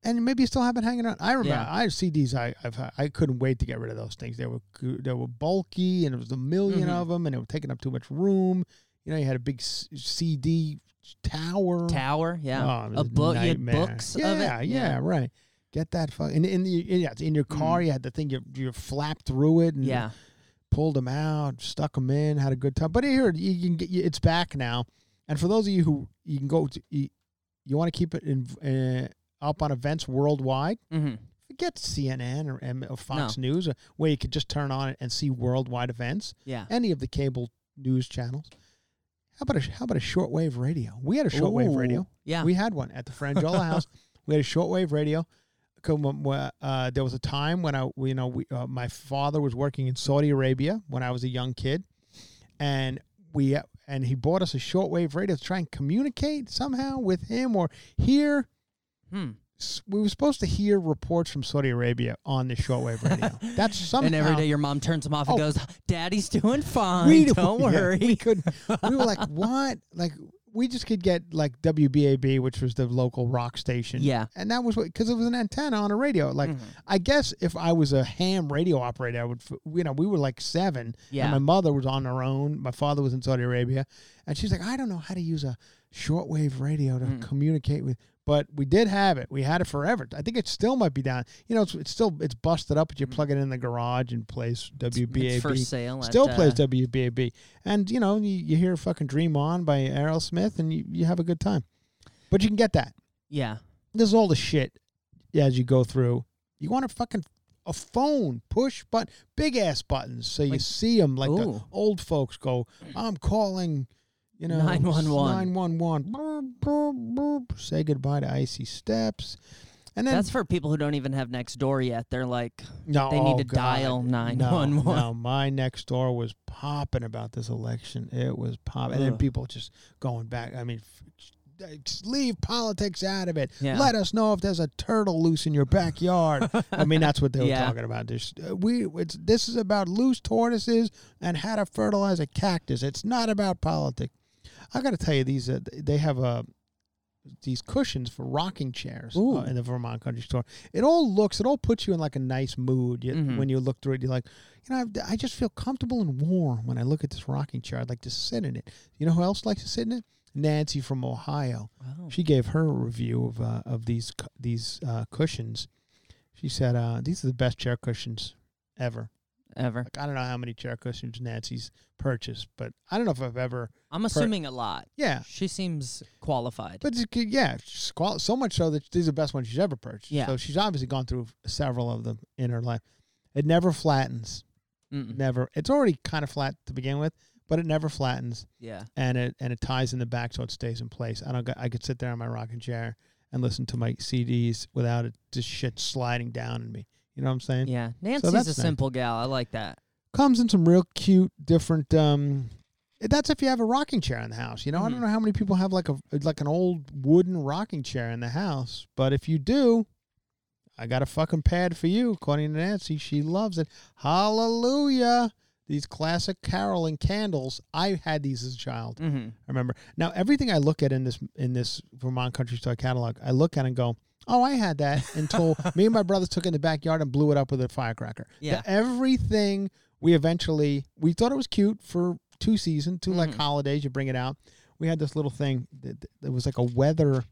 And maybe you still have it hanging around. I remember Yeah. I had CDs. I I've, I couldn't wait to get rid of those things. They were they were bulky, and it was a 1000000 Mhm. of them, and they were taking up too much room. You know, you had a big CD tower. Tower. Yeah. Oh, a book. You had books yeah, of it. Yeah, right. Get that fuck in in the yeah it's in your car. You had the thing you you flapped through it and Mm. Yeah. pulled them out, stuck them in, had a good time. But here you can get it's back now. And for those of you who you can go to you, you want to keep it in, uh, up on events worldwide. Mm-hmm. Forget CNN or, M- or Fox News, or where you could just turn on it and see worldwide events. Yeah. Any of the cable news channels. How about a how about a shortwave radio? We had a shortwave Ooh. radio. Yeah. We had one at the Frangiola house. We had a shortwave radio. Where, Uh, there was a time when I, you know, we, uh, my father was working in Saudi Arabia when I was a young kid, and we and he bought us a shortwave radio to try and communicate somehow with him or hear. hmm. We were supposed to hear reports from Saudi Arabia on the shortwave radio. That's somehow. And every day your mom turns them off and Oh. goes, "Daddy's doing fine. we Don't yeah, worry." we could. We were like, what? Like we just could get like WBAB, which was the local rock station. Yeah. and that was what because it was an antenna on a radio. Like Mhm. I guess if I was a ham radio operator, I would. You know, we were like seven. Yeah. And my mother was on her own. My father was in Saudi Arabia, and she's like, I don't know how to use a shortwave radio to Mm. communicate with. But we did have it. We had it forever. I think it still might be down. You know, it's, it's still it's busted up, but you plug it in the garage and plays WBAB. It's for sale. at, Still plays uh, WBAB, and you know you, you hear fucking "Dream On" by Aerosmith, and you, you have a good time. But you can get that. Yeah. This is all the shit as you go through. You want a fucking a phone push button, big ass buttons so you Like- see them like the old folks go. I'm calling. You know, 911. 911. Burp, burp, burp. Say goodbye to icy steps, and then That's for people who don't even have next door yet. They're like, no, they need oh to God. dial No, 911. No, my next door was popping about this election. It was popping, and then people just going back. I mean, just leave politics out of it. Yeah. Let us know if there's a turtle loose in your backyard. I mean, that's what they were Yeah. talking about. There's, uh, we, it's this is about loose tortoises and how to fertilize a cactus. It's not about politics. I got to tell you, these uh, they have uh, these cushions for rocking chairs uh, in the Vermont Country Store. It all looks, it all puts you in like a nice mood. You, Mhm. When you look through it, you're like, you know, I, I just feel comfortable and warm when I look at this rocking chair. I'd like to sit in it. You know who else likes to sit in it? Nancy from Ohio. oh, She gave her review of uh, of these cu- these uh, cushions. She said uh, these are the best chair cushions ever. Ever. Like I don't know how many chair cushions Nancy's purchased, but I don't know if I've ever. I'm assuming a lot. Yeah, She seems qualified. but yeah, she's qual- so much so that these are the best ones she's ever purchased. Yeah. So she's obviously gone through several of them in her life. It never flattens. Mm-mm. Never. It's already kind of flat to begin with, but it never flattens, Yeah. and it and it ties in the back so it stays in place. I don't. I could sit there on my rocking chair and listen to my CDs without it just shit sliding down on me. You know what I'm saying? Yeah. Nancy's that's a nice. simple gal. I like that. comes in some real cute different um that's if you have a rocking chair in the house you know i Mhm. don't know how many people have like a like an old wooden rocking chair in the house but if you do i got a fucking pad for you according to nancy she loves it hallelujah these classic caroling candles i had these as a child Mm-hmm. I remember now everything I look at in this in this Vermont Country Store catalog, I look at and go, "Oh, I had that." Until me and my brothers took it in the backyard and blew it up with a firecracker. Yeah. The- everything we eventually we thought it was cute for two seasons, 2 like Mhm. holidays. You bring it out. We had this little thing that, that was like a weather.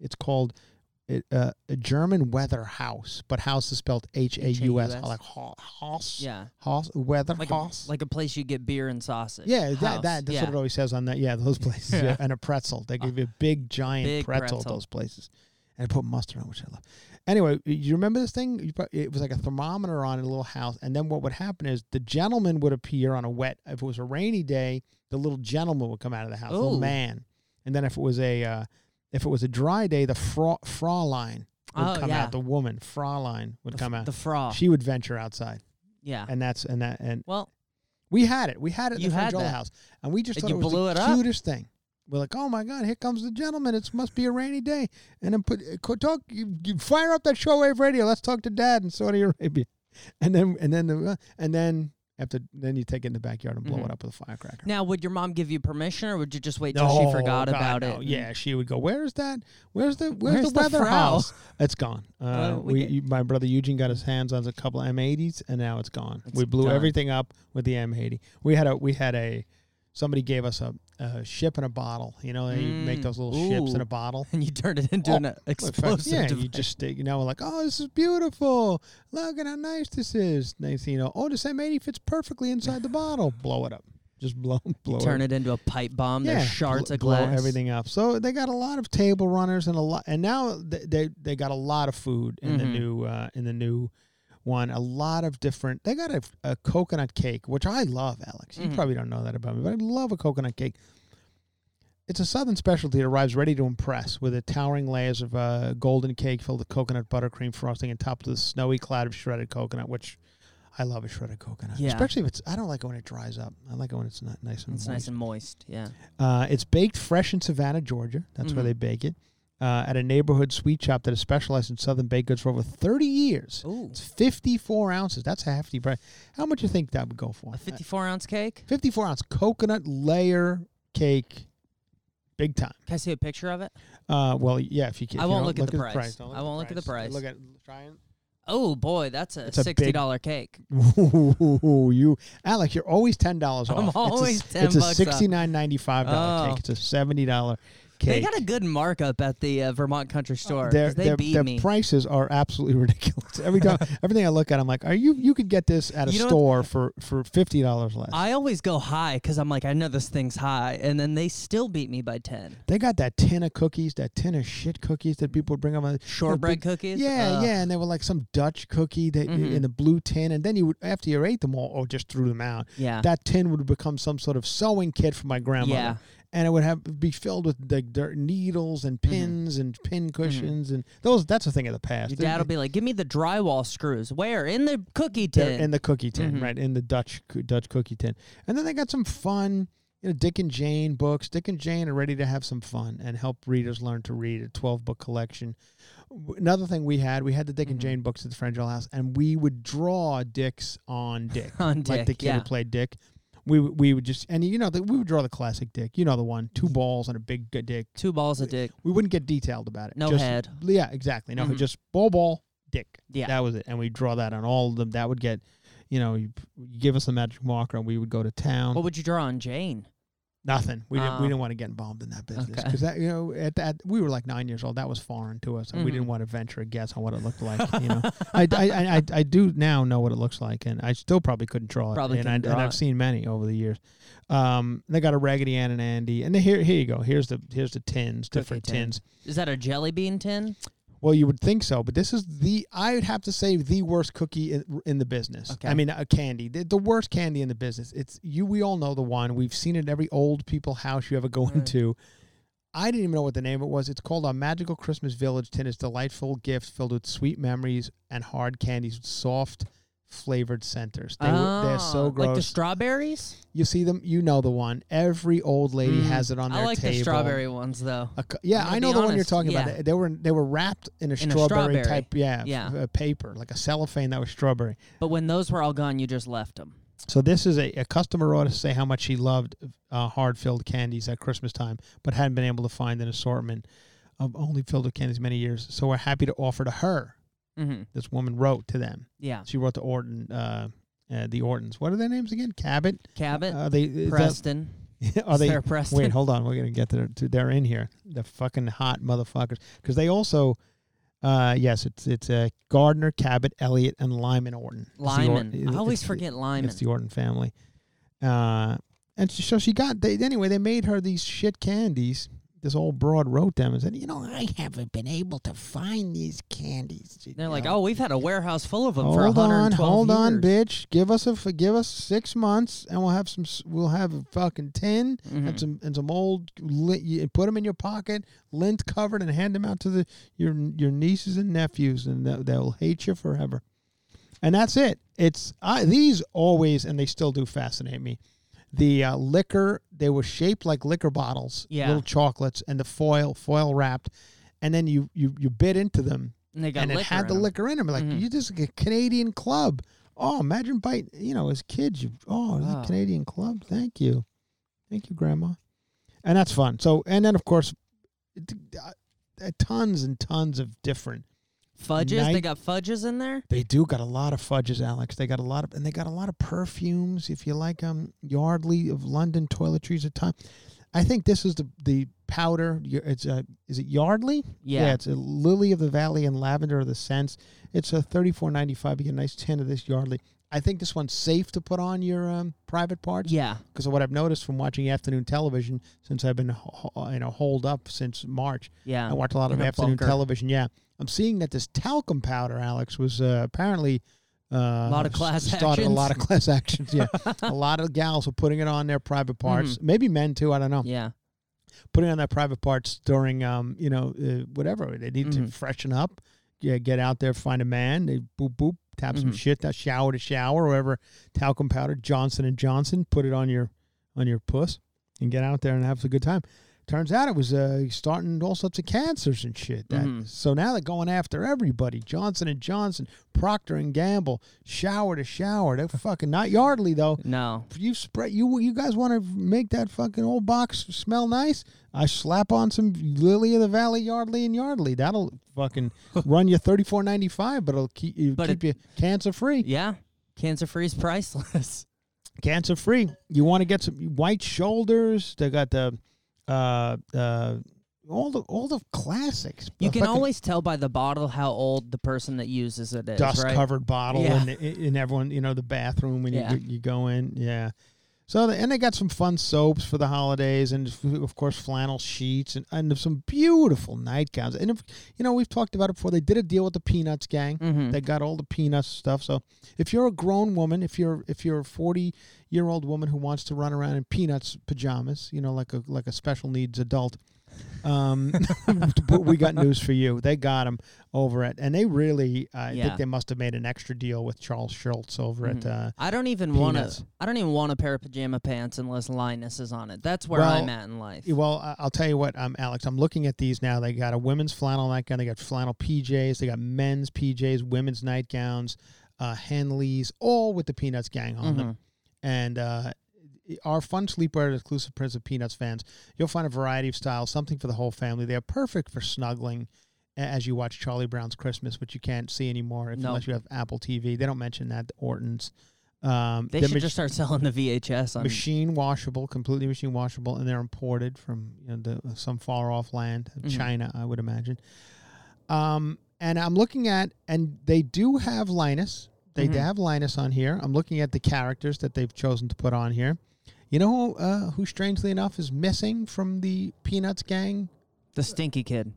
It's called. It, uh, a German weather house, but house is spelled H A U S, like ho- house, Yeah. house, weather Like house. a, like a place you get beer and sausage. Yeah, that, House. that that's yeah. what it always says on that. Yeah, those places. yeah. Yeah. And a pretzel. They give you a big giant Big pretzel, pretzel. those places. And I put mustard on, which I love. Anyway, you remember this thing? It was like a thermometer on in a little house, and then what would happen is the gentleman would appear on a wet. If it was a rainy day, the little gentleman would come out of the house, little man. And then if it was a uh, if it was a dry day, the fra- Fraulein would Oh, come yeah. out. The woman, Fraulein, would The, come out. the fraud. she would venture outside, yeah. and that's and that and well, we had it. We had it in You the had that. house, and we just thought you it was blew the it up? cutest thing. We're like, oh my god, here comes the gentleman. It must be a rainy day, and then put talk. You, you fire up that shortwave radio. Let's talk to Dad in Saudi Arabia, and then and then the, and then after then you take it in the backyard and blow Mhm. it up with a firecracker. now would your mom give you permission, or would you just wait till she forgot God, about no. it? Yeah, she would go. Where's that? Where's the Where's, Where's the the weather Frau?" house? It's gone. Uh, Well, we we, my brother Eugene got his hands on a couple of M80s, and now it's gone. It's we blew done. everything up with the M80. We had a we had a somebody gave us a, a ship in a bottle. You know, they make Mm, those little ships in a bottle. And you turn it into Oh, an explosive. yeah, you just stick. You know, we're like, oh, this is beautiful. Look at how nice this is. Nice, you know. Oh, this M80 fits perfectly inside the bottle. Blow it up. Just blow, blow turn it into a pipe bomb. There's shards bl- of blow glass. everything up. So they got a lot of table runners and a lot, and now they they, they got a lot of food in the Mhm. new uh, in the new one. A lot of different. They got a, a coconut cake, which I love, Alex. You Mhm. probably don't know that about me, but I love a coconut cake. It's a southern specialty that arrives ready to impress with a towering layers of uh, golden cake filled with coconut buttercream frosting and topped with a snowy cloud of shredded coconut, which I love a shredded coconut. Yeah. Especially if it's, I don't like it when it dries up. I like it when it's not nice and It's moist. nice and moist. Yeah. Uh, it's baked fresh in Savannah, Georgia. That's where Mhm. they bake it. Uh, at a neighborhood sweet shop that has specialized in southern baked goods for over 30 years. Ooh. It's 54 ounces. That's a hefty price. How much do you think that would go for? A 54 ounce cake. Uh, 54 ounce coconut layer cake, big time. Can I see a picture of it? Uh, well, yeah, if you can. I won't look at the price. I won't look at the price. Look at try and. Oh boy, that's a It's sixty big- dollar cake. Ooh, you, Alex, you're always ten dollars off. I'm It's a- ten. It's a sixty nine ninety five dollar oh. cake. It's a seventy dollar They got a good markup at the uh, Vermont Country Store. their they their, beat their me. prices are absolutely ridiculous. Every time, everything I look at, I'm like, "Are you? You could get this at a You know- store for for fifty dollars less." I always go high because I'm like, I know this thing's high, and then they still beat me by ten. they got that tin of cookies, that tin of shit cookies that people would bring up. Shortbread cookies. Yeah, Ugh. yeah, and they were like some Dutch cookie that Mhm. in the blue tin, and then you would after you ate them all, or just threw them out. yeah, That tin would become some sort of sewing kit for my grandmother. yeah. And it would have be filled with the dirt needles and Mm-hmm. pins and pin cushions and those. That's a thing of the past. Your dad will be like, "Give me the drywall screws." Where in the cookie tin? in the cookie tin, Mhm. right? In the Dutch Dutch cookie tin, and then they got some fun, you know, Dick and Jane books. Dick and Jane are ready to have some fun and help readers learn to read. A twelve book collection. Another thing we had, we had the Dick and Mhm. Jane books at the Frangel House, and we would draw dicks on Dick, On like the kid yeah. who played Dick. We we would just and you know the, we would draw the classic Dick. You know the one, two balls and a big g- dick. Two balls of dick. We wouldn't get detailed about it. No Just- head. Yeah, exactly. No, Mhm. just ball, ball, dick. Yeah. That was it. And we draw that on all of them. That would get, you know, you, you give us a magic marker and we would go to town. What would you draw on Jane? Nothing. We didn't. Oh. we didn't want to get involved in that business Okay. because that you know at that we were like nine years old. That was foreign to us, and we didn't want to venture a guess on what it looked like. You know, I, I, I, I, do now know what it looks like, and I still probably couldn't draw it. Probably and, I, and I've seen many over the years. Um, they got a Raggedy Ann and Andy, and here here you go. Here's the here's the tins, different tin. tins. Is that a jelly bean tin? Well, you would think so, but this is the I would have to say the worst cookie in, in the business. Okay. I mean, a candy, the, the worst candy in the business. It's you. We all know the one. We've seen it every old people house you ever go Right. into. I didn't even know what the name of it was. It's called our Magical Christmas Village Tin. It's delightful gift filled with sweet memories and hard candies with soft flavored centers. They were, they're so Oh, gross. Like the strawberries? you see them, you know the one. Every old lady Mm, has it on their table. I like table. the strawberry ones though. A yeah, I know the one you're talking yeah. about. They were they were wrapped in a, In a strawberry, strawberry. type, yeah, Yeah. f- paper like a cellophane that was strawberry. But when those were all gone, you just left them. So this is a, a customer wrote to say how much she loved uh, hard filled candies at Christmas time, but hadn't been able to find an assortment of only filled with candies many years. So we're happy to offer to her. Mm-hmm. This woman wrote to them. Yeah. She wrote to Orton, uh, uh, the Ortons. What are their names again? Cabot. Cabot, Uh, they is that- Preston, are they? Sarah Preston. Wait, hold on. We're gonna get to, to they're in here. The fucking hot motherfuckers. Because they also, uh, yes, it's it's uh, Gardner, Cabot, Elliott, and Lyman Orton. It's Lyman. I always forget Lyman. It's the Orton family. Uh, and so she got they anyway. They made her these shit candies this old broad wrote them and said, you know, I haven't been able to find these candies. They're like, oh, we've had a warehouse full of them for hold on, 112 hold on, bitch. Give us a give us six months, and we'll have some. We'll have a fucking tin Mhm. and some and some old. You put them in your pocket, lint covered, and hand them out to the your your nieces and nephews, and they'll, they'll hate you forever. And that's it. It's I these always, and they still do fascinate me. The uh, liquor, they were shaped like liquor bottles, Yeah. little chocolates, and the foil foil wrapped, and then you you you bit into them And they got and it had the the 'em. liquor in them. Like Mhm. you just a Canadian club. Oh, imagine bite. You know, as kids, you oh, it's Wow. a Canadian club. Thank you, thank you, Grandma. And that's fun. So, and then of course, it- uh, tons and tons of different. Fudges? They got fudges in there? They do got a lot of fudges, Alex. They got a lot of, and they got a lot of perfumes. If you like, um, Yardley of London toiletries at time. I think this is the the powder. It's a is it Yardley? Yeah. it's a Lily of the Valley and Lavender of the Scents. It's a thirty four ninety five. You get a nice tin of this Yardley. I think this one's safe to put on your um, private parts Yeah. because of what I've noticed from watching afternoon television since I've been ho- you know holed up since March. Yeah. I watch a lot of afternoon bunker. television. Yeah, I'm seeing that this talcum powder, Alex, was uh, apparently uh, a Lot of class started a lot of actions. class actions. Yeah, a lot of gals were putting it on their private parts. Maybe men too. I don't know. Yeah. Putting on their private parts during um you know uh, whatever they need to Mhm. freshen up. Yeah, get out there, find a man. They boop boop, tap some Mhm. shit, that shower to shower, wherever. Talcum powder, Johnson and Johnson. Put it on your on your puss and get out there and have a good time. Turns out it was uh, starting all sorts of cancers and shit. That, Mhm. So now they're going after everybody. Johnson and Johnson, Procter and Gamble, shower to shower. They're fucking not Yardley though. No. You spread you you guys want to make that fucking old box smell nice? I slap on some Lily of the Valley Yardley and Yardley. That'll fucking run you thirty four ninety five, but it'll keep you But keep you cancer free. Yeah. Cancer free is priceless. Cancer free. You want to get some white shoulders? They got the uh uh all the all the classics. You can always tell by the bottle how old the person that uses it is, dust right? covered bottle Yeah. in, in everyone you know the bathroom when Yeah. you you go in. Yeah. So the, and they got some fun soaps for the holidays, and of course flannel sheets and, and some beautiful nightgowns. And if you know we've talked about it before, they did a deal with the Peanuts gang. Mhm. They got all the Peanuts stuff. So if you're a grown woman, if you're if you're a forty year old woman who wants to run around in Peanuts pajamas, you know, like a like a special needs adult, um, but we got news for you. They got them over it, and they really, I Yeah. think they must have made an extra deal with Charles Schulz over at. Mhm. Uh, I don't even want to. I don't even want a pair of pajama pants unless Linus is on it. That's where Well, I'm at in life. well, I'll tell you what, um, Alex. I'm looking at these now. They got a women's flannel nightgown. They got flannel PJs. They got men's PJs, women's nightgowns, uh, Henleys, all with the Peanuts gang on them. Mhm. and uh, our fun sleepwear exclusive Prince of Peanuts fans, you'll find a variety of styles, something for the whole family. They are perfect for snuggling as you watch Charlie Brown's Christmas, which you can't see anymore if, No. unless you have Apple TV. They don't mention that the Orton's. Um, They should just start selling the VHS on. machine washable, completely machine washable, and they're imported from you know the, some far off land, Mhm. China, I would imagine. Um, and I'm looking at, and they do have Linus. They Mhm. have Linus on here. I'm looking at the characters that they've chosen to put on here. You know who, uh, who strangely enough, is missing from the Peanuts gang? the Stinky Kid.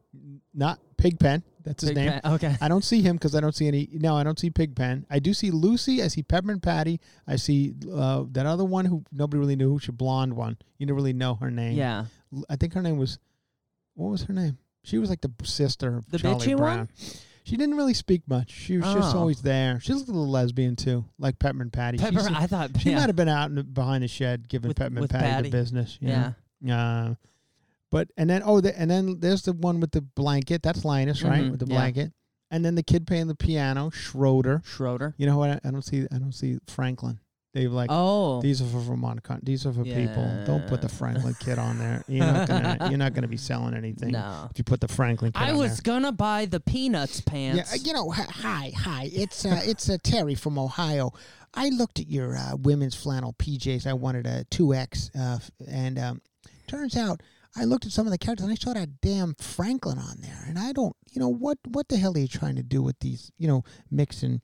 Not Pigpen. That's his Big name. Pan- Okay. I don't see him because I don't see any. No, I don't see Pigpen. I do see Lucy. I see Peppermint Patty. I see uh, that other one who nobody really knew, who's a blonde one. You didn't really know her name. Yeah. I think her name was. What was her name? She was like the sister of The Charlie bitchy Brown. one? She didn't really speak much. She was just Oh. always there. She looked a little lesbian too, like Peppermint Patty. She Pepper. seemed- I thought. she yeah. might have been out in the, behind the shed giving With- Peppermint with Patty, Patty. the business. you Yeah. know? Uh, but and then oh, the, and then there's the one with the blanket. That's Linus, right? Mhm, With the yeah. blanket. And then the kid playing the piano, Schroeder. Schroeder. You know what? I, I don't see. I don't see Franklin. They've like Oh. these are for Vermont. Con- these are for people. Don't put the Franklin kid on there. You're not gonna. you're not gonna be selling anything no. if you put the Franklin kid I was gonna buy the Peanuts there. pants. Yeah, you know. hi- Hi, hi. It's uh, it's uh, Terry from Ohio. I looked at your uh, women's flannel PJs. I wanted a two X, uh, and um, turns out I looked at some of the characters and I saw that damn Franklin on there. And I don't, you know, what what the hell are you trying to do with these, you know, mixing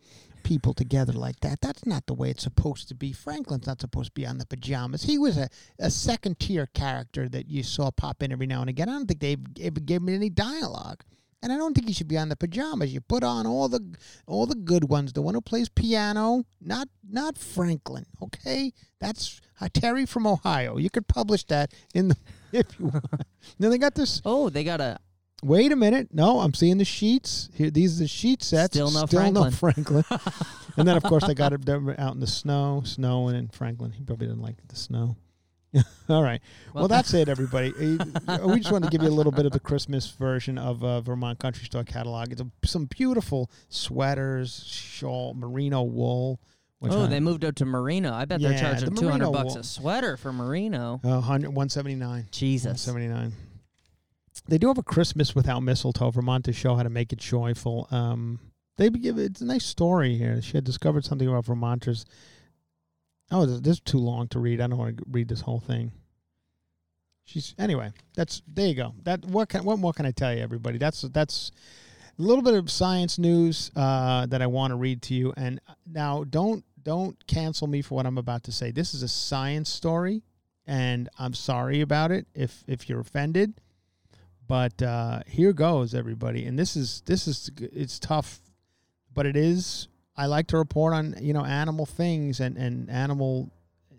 people together like that. That's not the way it's supposed to be. Franklin's not supposed to be on the pajamas. He was a, a second tier character that you saw pop in every now and again. I don't think they ever gave him any dialogue. And I don't think he should be on the pajamas. You put on all the all the good ones. The one who plays piano, not not Franklin. Okay, that's uh, Terry from Ohio. You could publish that in the if you want. then they got this. Oh, they got a Wait a minute. No, I'm seeing the sheets. Here, these are the sheet sets. Still no no Franklin. and then, of course, they got it out in the snow, snowing in Franklin. He probably didn't like the snow. All right. Well, Well- that's it, everybody. Uh, we just wanted to give you a little bit of the Christmas version of uh, Vermont Country Store catalog. It's a, some beautiful sweaters, shawl, merino wool. Which oh, they moved up to merino. I bet they're charging the two hundred merino bucks wool. a sweater for merino. uh, 179. Jesus. 79. They do have a Christmas without mistletoe. Vermont to show how to make it joyful. Um, they give it's a nice story here. She had discovered something about Vermonters. Oh, this is too long to read. I don't want to read this whole thing. She's anyway. That's there you go. That what can what more can I tell you, everybody? That's that's a little bit of science news uh, that I want to read to you. And now, don't don't cancel me for what I'm about to say. This is a science story, and I'm sorry about it if if you're offended. But uh, here goes, everybody. And this is this is it's tough, but it is. I like to report on you know animal things and and animal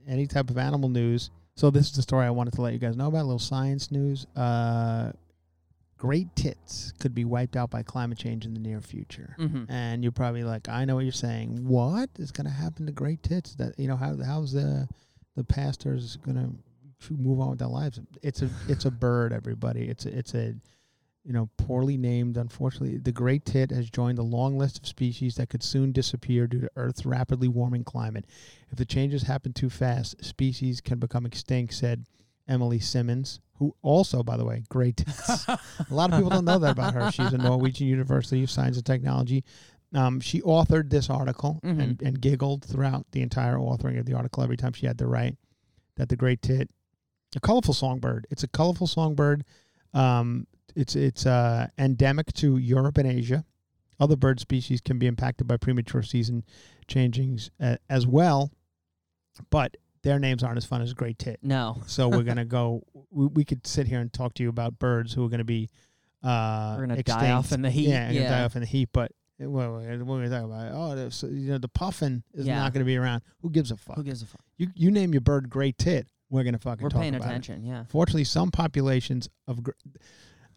any type of animal news. So this is the story I wanted to let you guys know about. A little science news. Uh, great tits could be wiped out by climate change in the near future. hmm And you're probably like, I know what you're saying. What is going to happen to great tits? That you know how how's the the pastors going to move on with their lives? It's a it's a bird, everybody. It's a, it's a you know poorly named. Unfortunately, the great tit has joined a long list of species that could soon disappear due to Earth's rapidly warming climate. If the changes happen too fast, species can become extinct," said Emily Simmonds, who also, by the way, great tits. a lot of people don't know that about her. She's a Norwegian University of Science and Technology. Um, she authored this article and, and giggled throughout the entire authoring of the article every time she had to write that the great tit, a colorful songbird. It's a colorful songbird. Um, it's it's uh, endemic to Europe and Asia. Other bird species can be impacted by premature season changings uh, as well, but their names aren't as fun as great tit. No. So we're gonna go. We, we could sit here and talk to you about birds who are gonna be uh, We're gonna extinct. die off in the heat. Yeah, gonna die off in the heat. But uh, what what are we talking about? Oh, you know, the puffin is Yeah. not gonna be around. Who gives a fuck? Who gives a fuck? You you name your bird great tit. We're gonna fucking We're talk paying about it. attention. Yeah. Fortunately, some populations of, gr-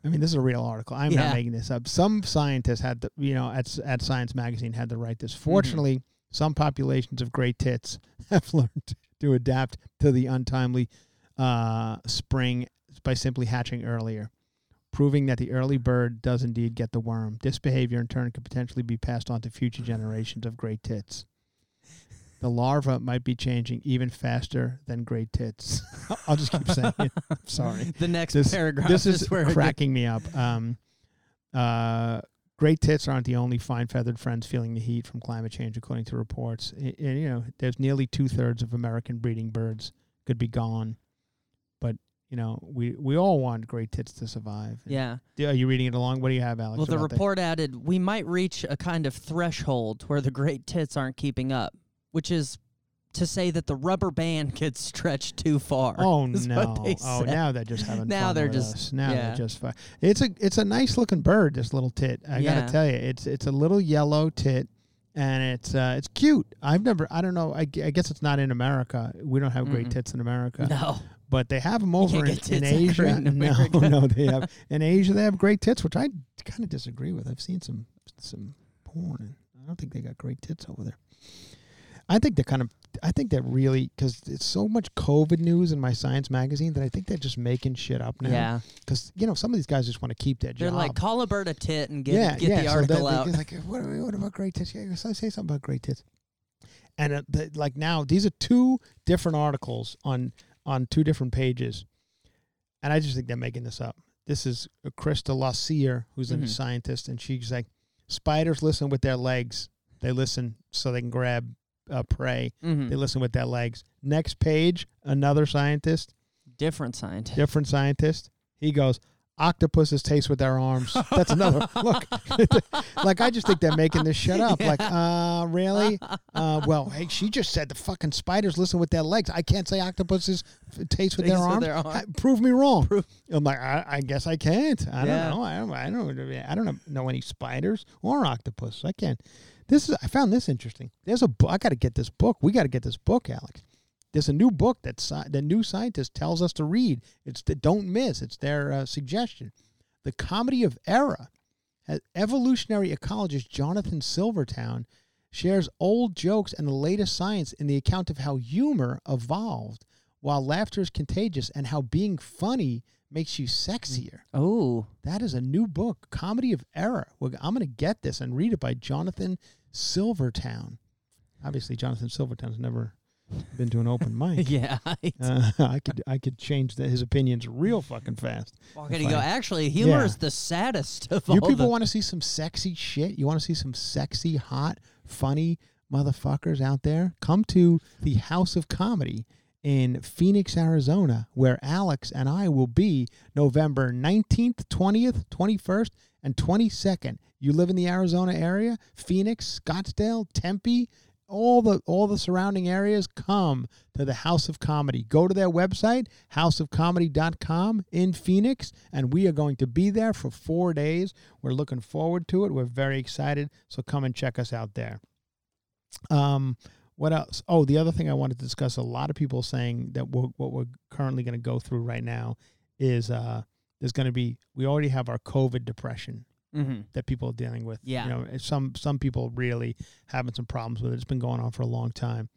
I mean, this is a real article. I'm Yeah. not making this up. Some scientists had the, you know, at at Science Magazine had to write this. Mm-hmm. Fortunately, some populations of great tits have learned to adapt to the untimely uh, spring by simply hatching earlier, proving that the early bird does indeed get the worm. This behavior, in turn, could potentially be passed on to future generations of great tits. The larva might be changing even faster than great tits. I'll just keep saying it. Sorry The next this, paragraph this is it cracking me up. Um, uh, great tits aren't the only fine feathered friends feeling the heat from climate change, according to reports. I- and, you know, there's nearly two thirds of American breeding birds could be gone, but you know, we we all want great tits to survive. Yeah. Are you reading it along? What do you have, Alex? Well, the about that? report added we might reach a kind of threshold where the great tits aren't keeping up, which is to say that the rubber band gets stretched too far. Oh no! Oh, now they're just having Now fun they're just- us. now yeah. they're just fun. It's a it's a nice looking bird. This little tit. I Yeah. gotta tell you, it's it's a little yellow tit, and it's uh it's cute. I've never. I don't know. I, I guess it's not in America. We don't have great Mm-mm. tits in America, No. but they have them over in, in Asia. in no, no, they have in Asia. They have great tits, which I kind of disagree with. I've seen some some porn, and I don't think they got great tits over there. I think they're kind of. I think they're really because it's so much COVID news in my science magazine that I think they're just making shit up now. Yeah. Because you know some of these guys just want to keep their job. They're like, call a bird a tit and get, yeah, get yeah. the so article out. they're like, what, what about great tits? Yeah, so say something about great tits. And uh, the, like now, these are two different articles on on two different pages, and I just think they're making this up. This is Krista Lassier, who's a Mhm. scientist, and she's like, spiders listen with their legs. They listen so they can grab uh, prey. Mhm. They listen with their legs. Next page, another scientist, Different scientist. different scientist. He goes, octopuses taste with their arms. That's another look. like I just think they're making this shit up. Like, uh, really? Uh, well, hey, she just said the fucking spiders listen with their legs. I can't say octopuses taste with their with arms. their. I- prove me wrong. I'm like, I, I guess I can't. I Yeah. don't know. I don't. I don't. I don't know any spiders or octopus. I can't. This is. I found this interesting. There's a. I got to get this book. We got to get this book, Alex. There's a new book that sci- the new scientist tells us to read. It's the don't miss. It's their uh, suggestion. The Comedy of Error. Evolutionary ecologist Jonathan Silvertown shares old jokes and the latest science in the account of how humor evolved, while laughter is contagious and how being funny makes you sexier. Oh, That is a new book, Comedy of Error. Well, I'm going to get this and read it by Jonathan Silvertown. Obviously, Jonathan Silvertown's never been to an open mic. yeah. Uh, I could I could change the, his opinions real fucking fast. Well, you go? Actually, humor Yeah. is the saddest of You all. people the- want to see some sexy shit? You want to see some sexy, hot, funny motherfuckers out there? Come to the House of Comedy in Phoenix, Arizona, where Alex and I will be November 19th, 20th, 21st, and 22nd. You live in the Arizona area, Phoenix, Scottsdale, Tempe, all the all the surrounding areas come to the House of Comedy. Go to their website, houseofcomedy.com in Phoenix, and we are going to be there for 4 days. We're looking forward to it. We're very excited, so come and check us out there. Um what else? Oh, the other thing I wanted to discuss. A lot of people saying that we're, what we're currently going to go through right now is uh, there's going to be. We already have our COVID depression Mhm. that people are dealing with. Yeah. you know, some some people really having some problems with it. It's been going on for a long time,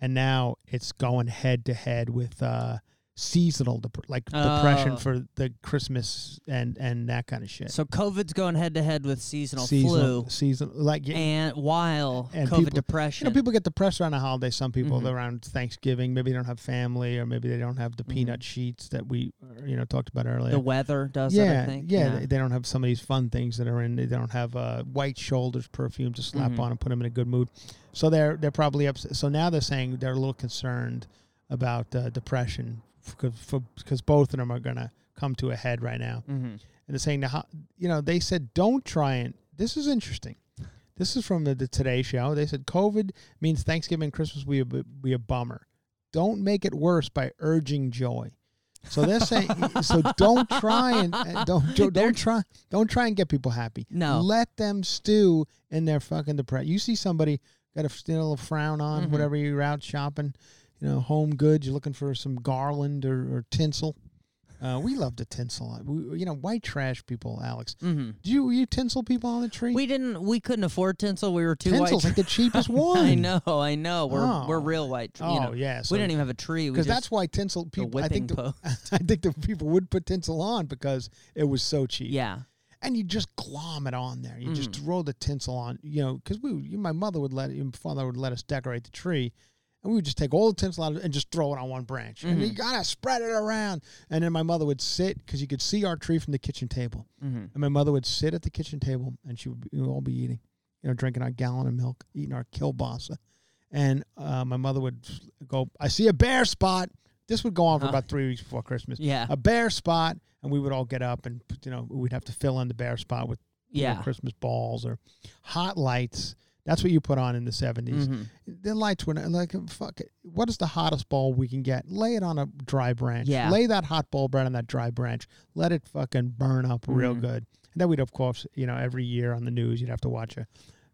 and now it's going head to head with uh, seasonal dep- like depression Oh. for the Christmas and and that kind of shit. So COVID's going head to head with seasonal, seasonal, flu, seasonal, like and while And COVID people- depression. You know, people get depressed around the holidays. Some people Mhm. around Thanksgiving, maybe they don't have family, or maybe they don't have the Mhm. peanut sheets that we, uh, you know, talked about earlier. the weather does yeah, it. Think. yeah, They, they don't have some of these fun things that are in. They don't have uh, white shoulders perfume to slap Mhm. on and put them in a good mood. So they're they're probably upset. So now they're saying they're a little concerned about uh, depression because both of them are gonna come to a head right now. hmm And they're saying, ho- you know, they said don't try and. This is interesting. This is from the, the Today Show. They said COVID means Thanksgiving and Christmas will be, be a bummer. Don't make it worse by urging joy. So they're saying, so don't try and uh, don't don't, don't try don't try and get people happy. No. let them stew in their fucking depression. You see somebody got a a frown on, Mhm. whatever you're out shopping, you know, home goods. You're looking for some garland or, or tinsel. Uh, we love to tinsel. We, you know, white trash people, Alex. hmm Do you you tinsel people on the tree? We didn't. We couldn't afford tinsel. We were too Tinsel's white. like the cheapest one. I know. I know. We're Oh. we're real white. Oh you know. yeah, we didn't even have a tree. Because that's why tinsel people. I think the. I think the people would put tinsel on because it was so cheap. yeah. and you just glom it on there. You just Mm. throw the tinsel on. You know, because we, you, my mother would let, your father would let us decorate the tree, and we would just take all the tinsel out and just throw it on one branch, and you Mhm. gotta spread it around. And then my mother would sit because you could see our tree from the kitchen table, hmm and my mother would sit at the kitchen table, and she would be, we would all be eating, you know, drinking our gallon of milk, eating our kielbasa, and uh, my mother would go, "I see a bare spot." This would go on for Huh. about three weeks before Christmas Yeah. a bare spot, and we would all get up and you know we'd have to fill in the bare spot with Yeah. Christmas balls or hot lights. That's what you put on in the 70s. Mhm. The lights were not- like fuck. It. What is the hottest bulb we can get? Lay it on a dry branch. Yeah. Lay that hot bulb right on that dry branch. Let it fucking burn up real Mhm. good. And then we'd of course you know every year on the news you'd have to watch a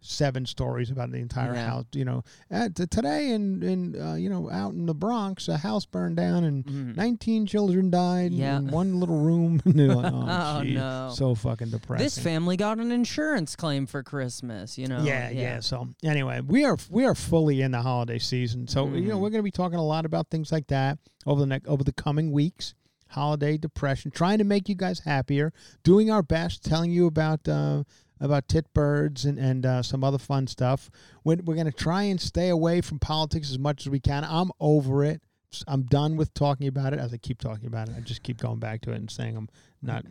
seven stories about the entire Yeah. house. You know, at, today in in uh, you know out in the Bronx, a house burned down and Mhm. 19 children died Yeah. in one little room. Like, oh, Oh, no. So fucking depressing. This family got an insurance claim for Christmas. You know. yeah, yeah, So anyway, we are we are fully in the holiday season. So you know Mhm. we're going to be talking a lot about things like that over the next over the coming weeks. Holiday depression, trying to make you guys happier, doing our best, telling you about uh, about tit birds and and uh, some other fun stuff. We're, we're going to try and stay away from politics as much as we can. I'm over it. I'm done with talking about it. As I keep talking about it, I just keep going back to it and saying I'm not.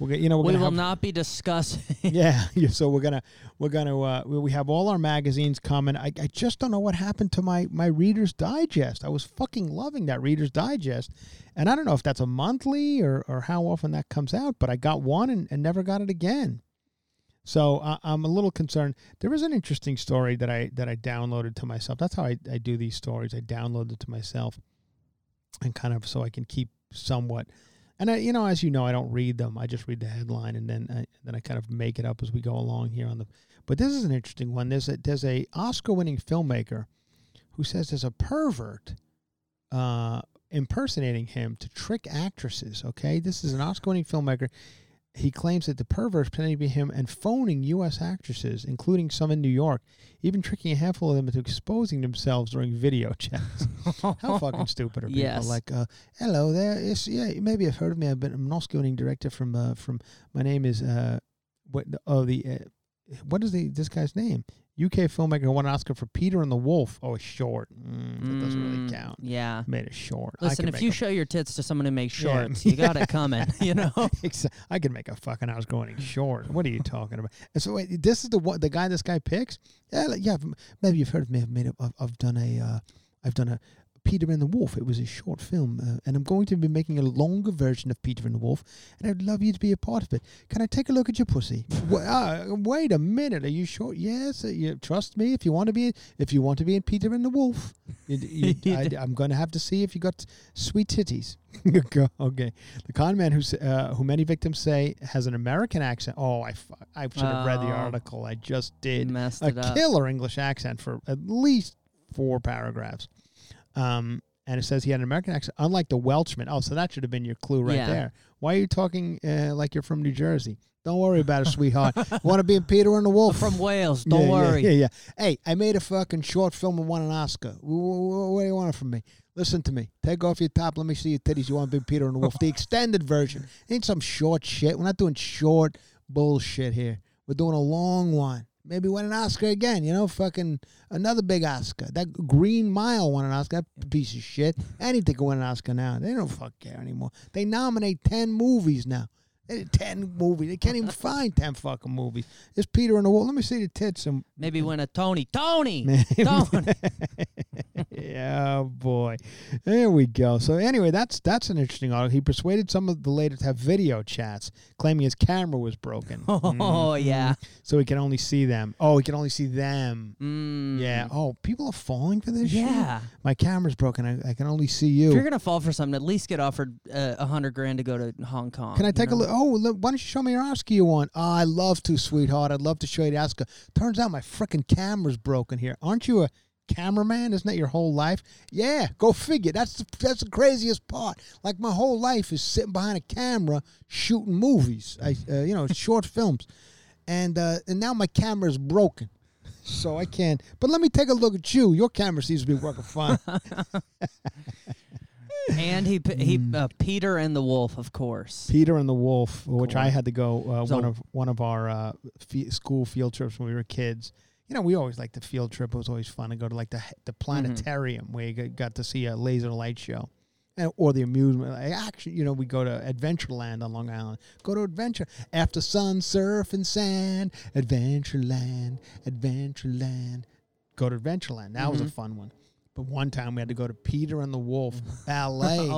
We're you know, we're we will have, not be discussing. yeah, yeah. So we're gonna we're gonna uh, we we have all our magazines coming. I, I just don't know what happened to my my Reader's Digest. I was fucking loving that Reader's Digest, and I don't know if that's a monthly or or how often that comes out. But I got one and, and never got it again. So I'm a little concerned. There is an interesting story that I that I downloaded to myself. That's how I, I do these stories. I download it to myself, and kind of so I can keep somewhat. And I, you know, as you know, I don't read them. I just read the headline, and then I, then I kind of make it up as we go along here on the. But this is an interesting one. There's a there's a Oscar-winning filmmaker who says there's a pervert uh, impersonating him to trick actresses. Okay, this is an Oscar-winning filmmaker. He claims that the pervert pretending to be him and phoning U.S. actresses, including some in New York, even tricking a handful of them into exposing themselves during video chats. How fucking stupid are people? Yes. Like, uh, hello there. It's, yeah, maybe you've heard of me. I've been I'm an Oscar-winning director from uh, from. My name is uh, what? Oh, the uh, what is the this guy's name? UK filmmaker who won an Oscar for Peter and the Wolf. Oh, short. Mm, that doesn't really Mm, count. Yeah. Made it short. Listen, if you a- show your tits to someone who makes Yeah. shorts, you got it coming. You know. I could make a fucking house going short. What are you talking about? And so wait, this is the one, the guy this guy picks. Yeah, like, yeah. Maybe you've heard of me. I've made. A, I've, I've done a. Uh, I've done a Peter and the Wolf. It was a short film, uh, and I'm going to be making a longer version of Peter and the Wolf. And I'd love you to be a part of it. Can I take a look at your pussy? Wa- uh, wait a minute. Are you sure? Yes. Uh, you trust me. If you want to be, if you want to be in Peter and the Wolf, you, you, I, I'm going to have to see if you got sweet titties. Okay. The con man who uh, who many victims say has an American accent. Oh, I, fu- I should have read the Oh. article. I just did. Messed A killer English accent for at least four paragraphs. Um, and it says he had an American accent, unlike the Welshman. Oh, so that should have been your clue right Yeah. there. Why are you talking uh, like you're from New Jersey? Don't worry about it, sweetheart. Want to be in Peter and the Wolf? From Wales. Don't Yeah, yeah, worry. Yeah, yeah, Hey, I made a fucking short film and won an Oscar. Wh- wh- What do you want from me? Listen to me. Take off your top. Let me see your titties. You want to be Peter and the Wolf? The extended version. Ain't some short shit. We're not doing short bullshit here. We're doing a long one. Maybe win an Oscar again. You know, fucking another big Oscar. That Green Mile won an Oscar. That piece of shit. Anything can win an Oscar now. They don't fuck care anymore. They nominate ten movies now. They did ten movies. They can't even find ten fucking movies. It's Peter and the Wolf. Let me see the tits and Maybe win a Tony. Tony. Tony. yeah, boy. There we go. So anyway, that's that's an interesting article. He persuaded some of the ladies to have video chats, claiming his camera was broken. Oh yeah. So he can only see them. Oh, he can only see them. Mm. Yeah. Oh, people are falling for this shit? Yeah. My camera's broken. I, I can only see you. If you're gonna fall for something, at least get offered uh, a hundred grand to go to Hong Kong. Can I take a look? Oh, look, why don't you show me your Oscar you won? Oh, I love to, sweetheart. I'd love to show you the Oscar. Turns out my frickin' camera's broken here. Aren't you a cameraman? Isn't that your whole life? Yeah, go figure. That's the, that's the craziest part. Like my whole life is sitting behind a camera shooting movies. I, uh, you know, short films, and uh, and now my camera's broken. So I can't. But let me take a look at you. Your camera seems to be working fine. And he he uh, Peter and the Wolf, of course. Peter and the Wolf, which I had to go uh, So- one of one of our uh, fe- school field trips when we were kids. You know, we always liked the field trip. It was always fun to go to like the the mm-hmm. planetarium where you got- to see a laser light show, and, or the amusement. Like, actually, you know, we go to Adventureland on Long Island. Go to Adventure after sun, surf and sand. Adventureland, Adventureland. Go to Adventureland. That was a mm-hmm. fun one. But one time we had to go to Peter and the Wolf ballet. Oh.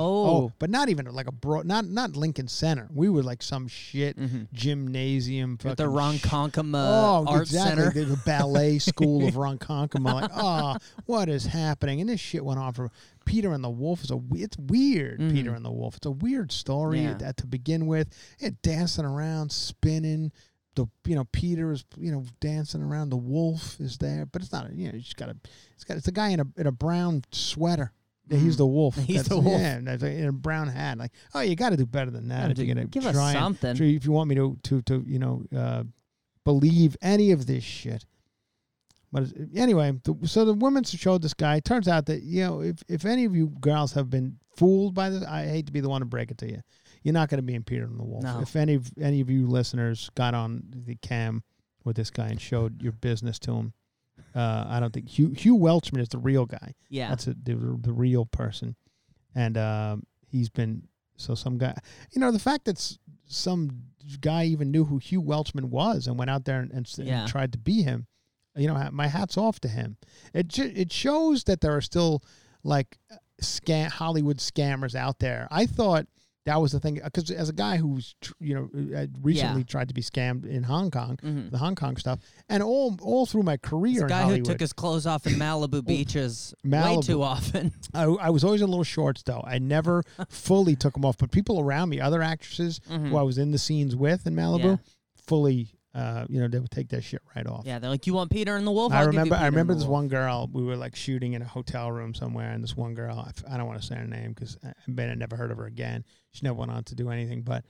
oh. but not even like a bro, not not Lincoln Center. We were like some shit mm-hmm. gymnasium. At the Ronkonkoma Oh, Art exactly. Center. The ballet school of Ronkonkoma. Like, oh, what is happening? And this shit went on for Peter and the Wolf is a it's weird. Mm-hmm. Peter and the Wolf. It's a weird story Yeah. at- to begin with. Yeah, dancing around, spinning. The you know Peter is you know dancing around. The wolf is there, but it's not. You know, you just got a. It's got. It's a guy in a in a brown sweater. Yeah, he's the wolf. He's That's- the wolf. Yeah, that's in a brown hat. Like, oh, you got to do better than that if you're gonna give us try and- something. so if you want me to to to you know uh, believe any of this shit. But anyway, the, so the women showed this guy. Turns out that you know if if any of you girls have been fooled by this, I hate to be the one to break it to you. You're not going to be in Peter and the Wolf. No. If any of any of you listeners got on the cam with this guy and showed your business to him, uh, I don't think Hugh Hugh Welchman is the real guy. Yeah. That's a, the, the real person. and um, he's been so some guy. You know, the fact that some guy even knew who Hugh Welchman was and went out there and, and, s- and tried to be him. You know, my hats off to him. It it shows that there are still like scam Hollywood scammers out there. I thought that was the thing because as a guy who's you know recently tried to be scammed in Hong Kong, Mhm. the Hong Kong stuff, and all all through my career guy who took his clothes off in Malibu beaches way too often. I, I was always in little shorts though. I never fully took them off, but people around me, other actresses who I was in the scenes with in Malibu, Mm-hmm. Yeah. fully, uh, you know, they would take that shit right off. Yeah, they're like, "You want Peter and the Wolf?" I I'll remember. I remember this Wolf." one girl. We were like shooting in a hotel room somewhere, and this one girl. I f- I don't want to say her name because I I never heard of her again. She never went on to do anything, but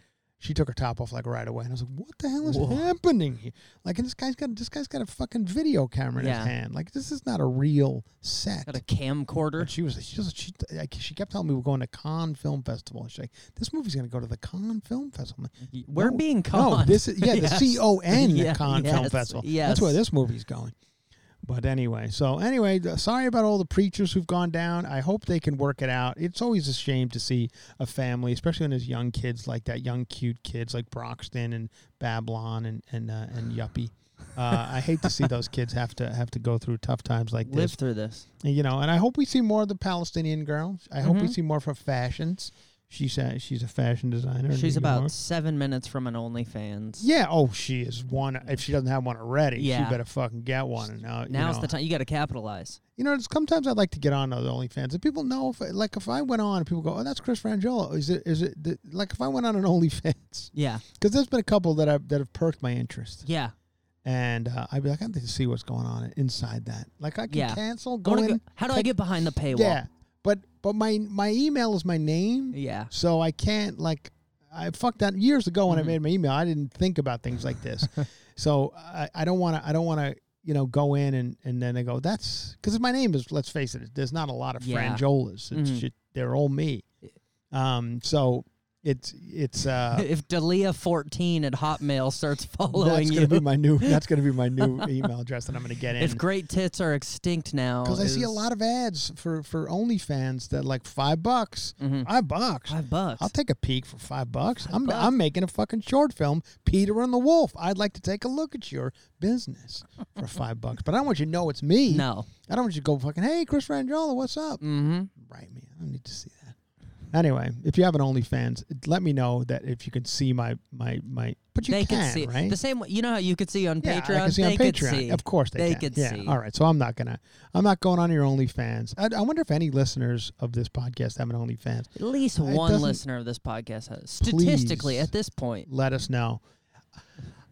she took her top off like right away, and I was like, "What the hell is Whoa. happening here?" Like, and this guy's got this guy's got a fucking video camera in Yeah. his hand. Like, this is not a real set. Got a camcorder. But she was she was she, like, she kept telling me we're going to Cannes Film Festival. And she's like, "This movie's going to go to the Cannes Film Festival." Like, We're no, being No, this is yeah, the Yes. C O N Cannes Film Festival. yes. That's where this movie's going. But anyway, so anyway, sorry about all the preachers who've gone down. I hope they can work it out. It's always a shame to see a family, especially when there's young kids like that, young cute kids like Broxton and Babylon and and uh, and Yuppie. Uh, I hate to see those kids have to have to go through tough times like this. Live through this. You know, and I hope we see more of the Palestinian girls. I hope we Mhm. see more for fashions. She said she's a fashion designer. She's about York. seven minutes from an OnlyFans. Yeah. Oh, she is one. If she doesn't have one already, Yeah. she better fucking get one. And now, Now's you know, the time. You got to capitalize. You know, sometimes I'd like to get on those OnlyFans, If people know if, like, if I went on, and people go, "Oh, that's Chris Franjola." Is it? Is it? The, like, if I went on an OnlyFans, Yeah. because there's been a couple that have that have perked my interest, Yeah. and uh, I'd be like, I'd like to see what's going on inside that. Like, I can Yeah. cancel, go go- how do I get behind the paywall? Yeah, but my my email is my name. Yeah. So I can't like I fucked that years ago when Mhm. I made my email. I didn't think about things like this. so I, I don't want to. I don't want to. You know, go in and and then they go. That's because my name is. Let's face it. There's not a lot of Yeah. Franjolas. It's Mhm. shit, they're all me. Um. So it's it's uh. if Dalia fourteen at Hotmail starts following that's gonna be my new. That's gonna be my new email address that I'm gonna get in. if great tits are extinct now, because I see a lot of ads for for OnlyFans that like five bucks, Mhm. five bucks. five bucks. I'll take a peek for five bucks. i I'm bucks. I'm making a fucking short film, Peter and the Wolf. I'd like to take a look at your business for five bucks, but I don't want you to know it's me. no. I don't want you to go fucking. Hey, Chris Franjola, what's up? Mm-hmm. Write me. I don't need to see that. Anyway, if you have an OnlyFans, let me know that if you can see my my my. But you they can, could see right? the same way. You know how you could see on yeah, Patreon. I can see they on could Patreon. see. Of course they, They can. could yeah. see. All right. So I'm not gonna. I'm not going on your OnlyFans. I, I wonder if any listeners of this podcast have an OnlyFans. At least It one listener of this podcast has. Statistically, at this point, let us know.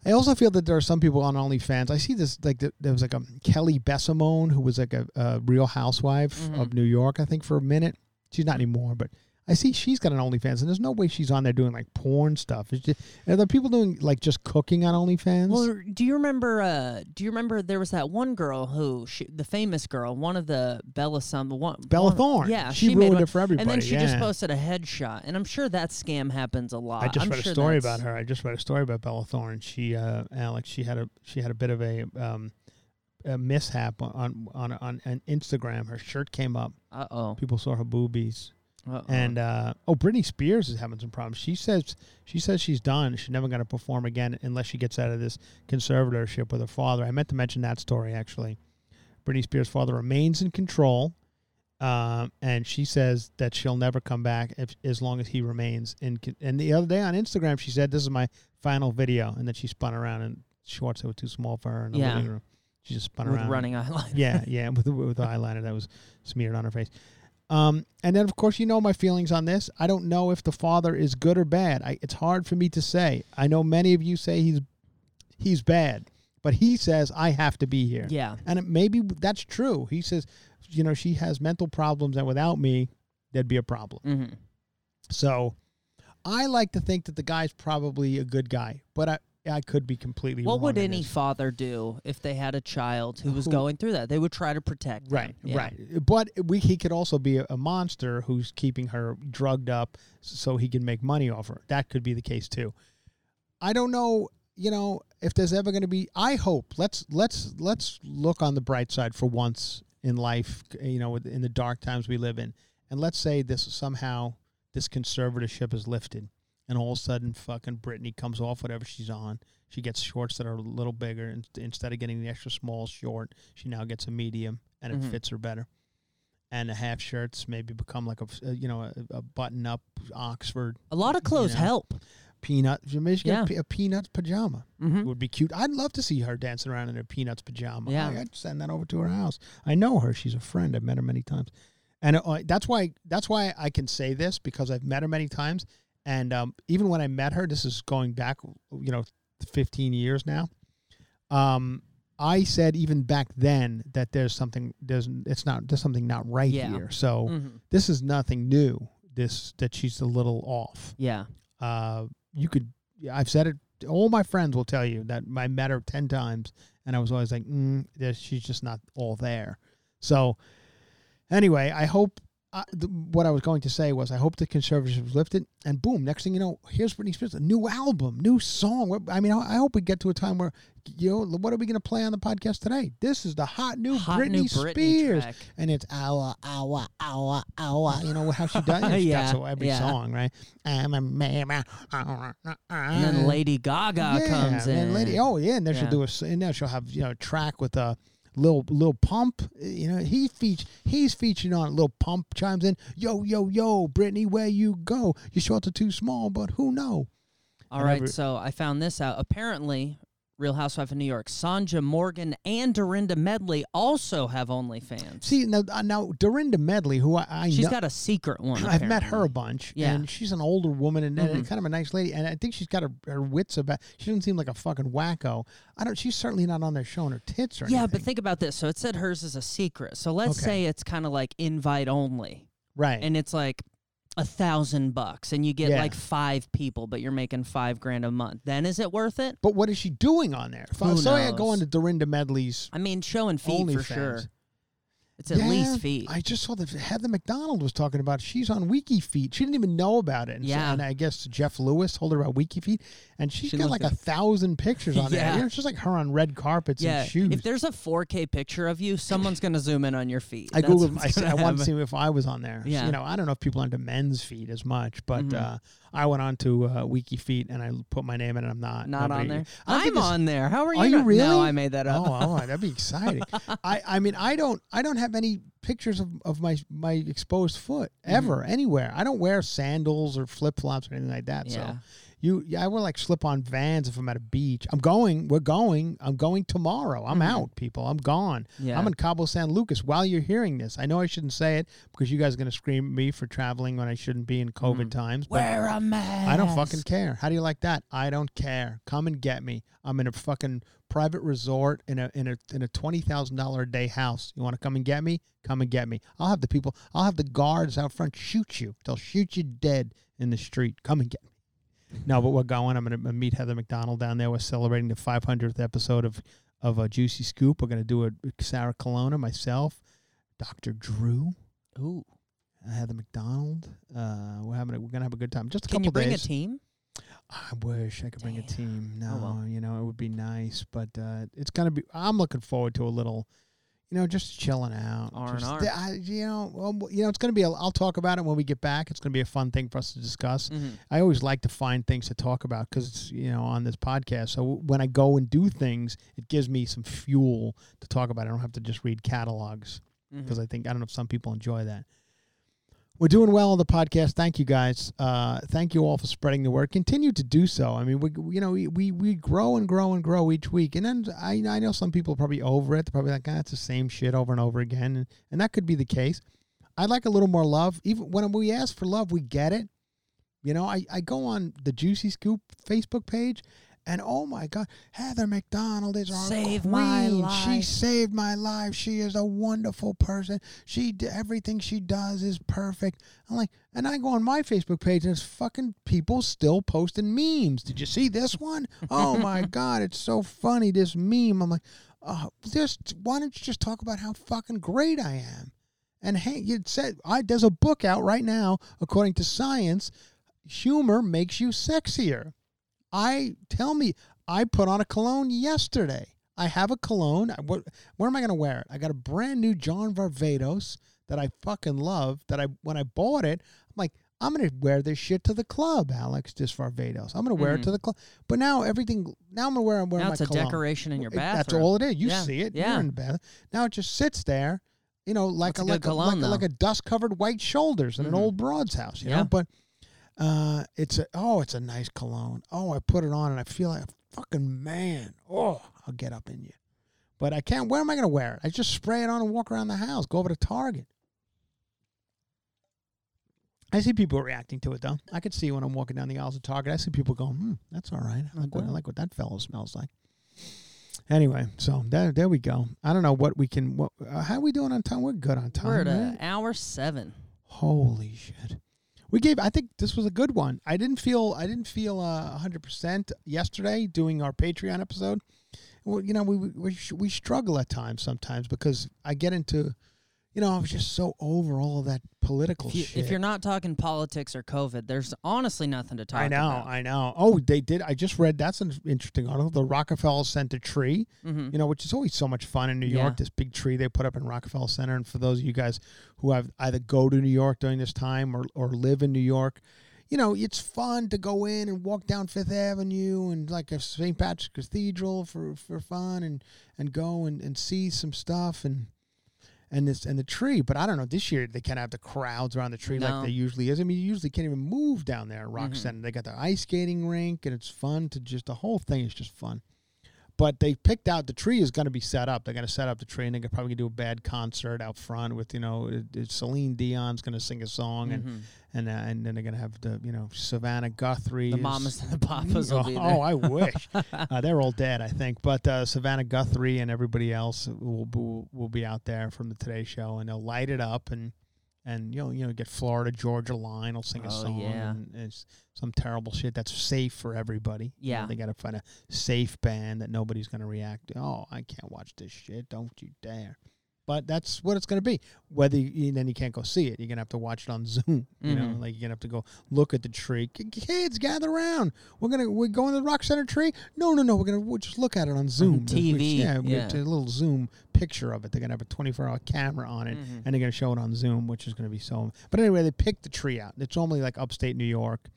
I also feel that there are some people on OnlyFans. I see this like there was like a Kelly Bensimon who was like a, a Real Housewife Mhm. of New York, I think, for a minute. She's not anymore, but I see she's got an OnlyFans, and there's no way she's on there doing like porn stuff. It's just, are there people doing like just cooking on OnlyFans? Well, do you remember? Uh, do you remember there was that one girl who, she, the famous girl, one of the Bella some the one Bella one- Thorne. Yeah, She made ruined one, it for everybody. And then she just posted a headshot, and I'm sure that scam happens a lot. I just I'm read sure a story about her. I just read a story about Bella Thorne. She, uh, Alex, she had a she had a bit of a um, a mishap on on on, on Instagram. Her shirt came up. Uh oh. People saw her boobies. Uh-oh. And uh, oh, Britney Spears is having some problems. She says she says she's done. She's never going to perform again unless she gets out of this conservatorship with her father. I meant to mention that story actually. Britney Spears' father remains in control, um, and she says that she'll never come back if, as long as he remains in. con- And the other day on Instagram, she said, "This is my final video," and then she spun around and shorts that were too small for her in the Yeah. living room. She just spun with around. running eyeliner. Yeah, yeah, with with the eyeliner that was smeared on her face. Um, and then of course you know my feelings on this. I don't know if the father is good or bad. I, it's hard for me to say. I know many of you say he's he's bad, but he says I have to be here. Yeah. And it, maybe that's true. He says, you know, she has mental problems, and without me, there'd be a problem. Mm-hmm. So, I like to think that the guy's probably a good guy, but I I could be completely What wrong would any this. father do if they had a child who was Who- going through that? They would try to protect. them. Right, Yeah. right. But we he could also be a, a monster who's keeping her drugged up so he can make money off her. That could be the case too. I don't know, you know, if there's ever going to be I hope let's let's let's look on the bright side for once in life, you know, in the dark times we live in and let's say this somehow this conservatorship is lifted, and all of a sudden, fucking Britney comes off whatever she's on. She gets shorts that are a little bigger, and instead of getting the extra small short, she now gets a medium, and it Mhm. fits her better. And the half shirts maybe become like a f- uh, you know a, a button up Oxford A lot of clothes know. help. peanut. You maybe she get Yeah. a, pe- a peanuts pajama. hmm It would be cute. I'd love to see her dancing around in her peanuts pajama. Yeah. I, would send that over to her house. I know her. She's a friend. I've met her many times, and uh, that's why that's why I can say this because I've met her many times. And um, even when I met her, this is going back, you know, 15 years now. Um, I said even back then that there's something there's it's not there's something not right Yeah. here. So hmm this is nothing new. This that she's a little off Yeah. uh, you could. I've said it. All my friends will tell you that I met her ten times, and I was always like, mm, she's just not all there. So, anyway, I hope. Uh, the, what I was going to say was, I hope the conservatives is lifted, and boom! Next thing you know, here's Britney Spears, a new album, new song. I mean, I I hope we get to a time where, you know, what are we going to play on the podcast today? This is the hot new Hot Britney new Spears track. and it's hour, hour, hour, hour. You know how she does it? Yeah, That's every yeah. song, right? I'm a man. And then Lady Gaga comes in. And lady, oh yeah, and then she'll do a, and then she'll have you know a track with a little Lil Pump. You know he feature he's featured on it. Lil Pump chimes in. Yo yo yo, Britney, where you go? Your shorts are too small, but who know? All right, Whatever- so I found this out. Apparently, Real Housewife of New York, Sonja Morgan and Dorinda Medley also have OnlyFans. See now uh, now Dorinda Medley, who I, I She's know, got a secret one. I've met her a bunch, Yeah. and she's an older woman and, and Mhm. kind of a nice lady, and I think she's got her, her wits about. She doesn't seem like a fucking wacko. I don't. She's certainly not on there showing her tits or Yeah, anything. but think about this. So it said hers is a secret. So let's Okay. say it's kind of like invite only, right. and it's like a thousand bucks, and you get Yeah. like five people, but you're making five grand a month. Then is it worth it? but what is she doing on there? If Who I go knows? on to Dorinda Medley's I mean, showing feet for OnlyFans. sure. It's at Yeah, least feet. I just saw that Heather McDonald was talking about she's on Wiki Feet. She didn't even know about it. And, so- Yeah. and I guess Jeff Lewis told her about Wiki Feet, and she's She got like a thousand pictures on there. Yeah. You know, it's just like her on red carpets yeah, and shoes. if there's a 4K picture of you, someone's gonna zoom in on your feet. I That's googled. I said I wanted to see if I was on there. So, Yeah. you know, I don't know if people are into men's feet as much, but Mhm. uh, I went on to uh, WikiFeet and I put my name in, and I'm not. Not on there. I don't think I'm on there. How are you? Are you not- really? No, I made that Oh, up. oh, that'd be exciting. I, I mean, I don't, I don't have any pictures of, of my my exposed foot Mm-hmm. ever anywhere. I don't wear sandals or flip flops or anything like that. Yeah. So you, yeah, I wear like slip on Vans if I'm at a beach. I'm going. We're going. I'm going tomorrow. I'm Mhm. out, people. I'm gone. Yeah. I'm in Cabo San Lucas while you're hearing this. I know I shouldn't say it because you guys are gonna scream at me for traveling when I shouldn't be in COVID times. but- Wear a mask. I don't fucking care. How do you like that? I don't care. Come and get me. I'm in a fucking private resort in a in a in a twenty thousand dollar a day house. You want to come and get me? Come and get me. I'll have the people. I'll have the guards out front shoot you. They'll shoot you dead in the street. Come and get me. No, but we're going. I'm gonna meet Heather McDonald down there. We're celebrating the 500th episode of of a Juicy Scoop. We're gonna do a Sarah Colonna, myself, Dr. Drew, Ooh. Heather McDonald. Uh, we're having a, we're gonna have a good time. Just a Can couple you bring days. a team? I wish I could bring a team. No, Oh, well. you know, it would be nice, but uh, it's gonna be. I'm looking forward to a little, you know, just chilling out. Just- th- I- You know, well, you know, it's gonna be. A, I'll talk about it when we get back. It's gonna be a fun thing for us to discuss. Mhm. I always like to find things to talk about because it's you know on this podcast. So when I go and do things, it gives me some fuel to talk about. I don't have to just read catalogs because I think I don't know if some people enjoy that. We're doing well on the podcast. Thank you guys. Uh, thank you all for spreading the word. Continue to do so. I mean, we you know we, we we grow and grow and grow each week, and then I I know some people are probably over it. They're probably like, ah, it's the same shit over and over again, and, and that could be the case. I'd like a little more love. Even when we ask for love, we get it. You know, I, I go on the Juicy Scoop Facebook page, and oh my God, Heather McDonald is our Saved queen. my She saved my life. She is a wonderful person. She everything she does is perfect. I'm like, and I go on my Facebook page, and it's fucking people still posting memes. Did you see this one? Oh my God, it's so funny. This meme. I'm like, oh, just why don't you just talk about how fucking great I am? And hey, you said I there's a book out right now, according to science. Humor makes you sexier. I tell me, I put on a cologne yesterday. I have a cologne. I, what, where am I going to wear it? I got a brand new John Varvatos that I fucking love. That I when I bought it, I'm like, I'm gonna wear this shit to the club, Alex Disfarvados. I'm gonna wear it to the club. But now everything. Now I'm gonna wear. I'm wearing Mm-hmm. Now my it's a cologne. decoration in your bathroom. That's all it is. You Yeah, see it. yeah. You're in the bath. Now it just sits there. You know, like That's a, a like, a, cologne, like, a, though. like a dust covered white shoulders in an Mhm. old broad's house. You Yeah. know, but uh, it's a oh, it's a nice cologne. Oh, I put it on and I feel like a fucking man. Oh, I'll get up in you. But I can't. Where am I going to wear it? I just spray it on and walk around the house. Go over to Target. I see people reacting to it though. I could see when I'm walking down the aisles of Target. I see people going, "Hmm, that's all right. I like, what, I like what that fellow smells like." Anyway, so there, there we go. I don't know what we can. What, uh, how are we doing on time? We're good on time. We're at right? an hour seven. Holy shit. We gave I think this was a good one. I didn't feel I didn't feel uh 100% yesterday doing our Patreon episode. Well, you know, we we we struggle at times sometimes because I get into you know, I was just so over all of that political If, you, shit. if you're not talking politics or COVID, there's honestly nothing to talk about. I know, about. I know. Oh, they did. I just read that's an interesting article. The Rockefeller Center tree, hmm you know, which is always so much fun in New Yeah. York. This big tree they put up in Rockefeller Center, and for those of you guys who have either go to New York during this time or or live in New York, you know, it's fun to go in and walk down Fifth Avenue and like a St. Patrick's Cathedral for for fun and and go and, and see some stuff and. And this and the tree, but I don't know. This year they can't have the crowds around the tree No. like they usually is. I mean, you usually can't even move down there at Rock Mhm. Center. They got the ice skating rink, and it's fun to just the whole thing is just fun but they picked out the tree is going to be set up. They're going to set up the tree, and they're probably going to do a bad concert out front with you know it, it- Celine Dion's going to sing a song, and Mhm. and uh, and then they're going to have the you know Savannah Guthrie, The mamas and the papas will oh, be there. oh, I wish uh, they're all dead, I think. But uh, Savannah Guthrie and everybody else will, will will be out there from the Today Show, and they'll light it up and. And you know, you know, get Florida Georgia Line. I'll sing a Oh, song. yeah. And it's some terrible shit that's safe for everybody. You know, Yeah. they got to find a safe band that nobody's going to react to. Oh, I can't watch this shit. Don't you dare. But that's what it's going to be. Whether you, then you can't go see it. You're going to have to watch it on Zoom. You know, Mhm. like you're going to have to go look at the tree. Kids, gather around. We're going to we're going to the Rock Center tree. No, no, no. We're going to we'll just look at it on Zoom. TV, Yeah, we yeah. a little Zoom picture of it. They're going to have a 24 hour camera on it, Mhm. and they're going to show it on Zoom, which is going to be so. But anyway, they picked the tree out. It's normally like upstate New York.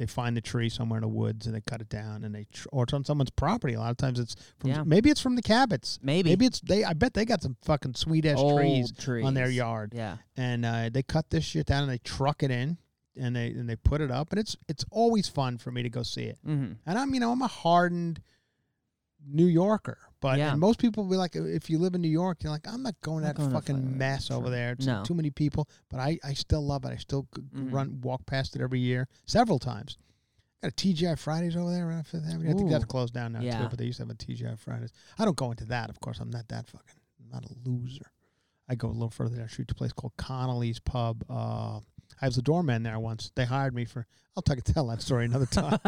They find the tree somewhere in the woods and they cut it down and they tr- or it's on someone's property. A lot of times it's from Yeah. maybe it's from the Cabots. Maybe. Maybe it's they. I bet they got some fucking sweet ass trees, trees on their yard, Yeah. and uh, they cut this shit down and they truck it in and they and they put it up and it's it's always fun for me to go see it. Mm-hmm. And I'm you know I'm a hardened New Yorker, but Yeah. and most people will be like if you live in New York, you're like I'm not going to Not that going fucking mess over sure. there. It's No. too many people, but I I still love it. I still Mhm. run walk past it every year several times. Got a TGI Fridays over there around Fifth Avenue. I think that's closed down now Yeah. too, but they used to have a TGI Fridays. I don't go into that, of course. I'm not that fucking. I'm not a loser. I go a little further down the street to a place called Connolly's Pub. Uh, I was a doorman there once. They hired me for. I'll talk tell that story another time.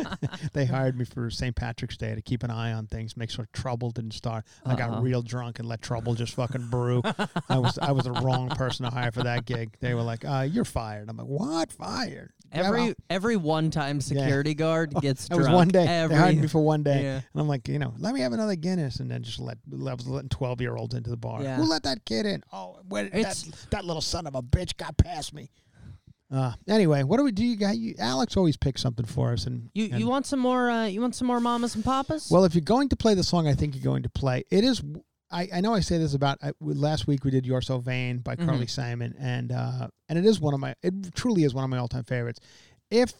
they hired me for St. Patrick's Day to keep an eye on things, make sure trouble didn't start. I got Uh-oh. real drunk and let trouble just fucking brew. I was I was the wrong person to hire for that gig. They were like, uh, "You're fired." I'm like, "What? Fired?" Every every one time security guard gets that was one day. Every, They hired me for one day, Yeah. and I'm like, you know, let me have another Guinness, and then just let I was letting twelve year olds into the bar. Yeah. Who let that kid in? Oh, where that that little son of a bitch got past me. Uh, anyway, what do we do? You got you, Alex always picks something for us, and You and- you want some more? Uh, you want some more mamas and papas? Well, if you're going to play the song, I think you're going to play. It is. I, I know I say this about I, last week. We did "You're So Vain" by Carly Simon, and uh, and it is one of my. It truly is one of my all time favorites. If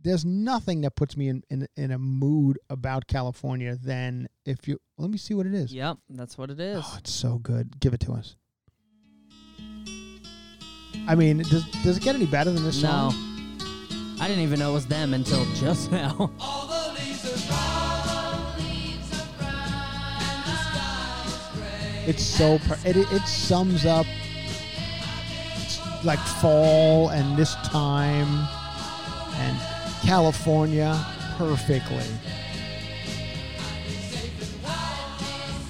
there's nothing that puts me in, in in a mood about California, then if you let me see what it is. yep, that's what it is. Oh, it's so good. Give it to us. I mean, does does it get any better than this no, song? I didn't even know it was them until just now. It's so per- it it sums up like fall and this time and California perfectly.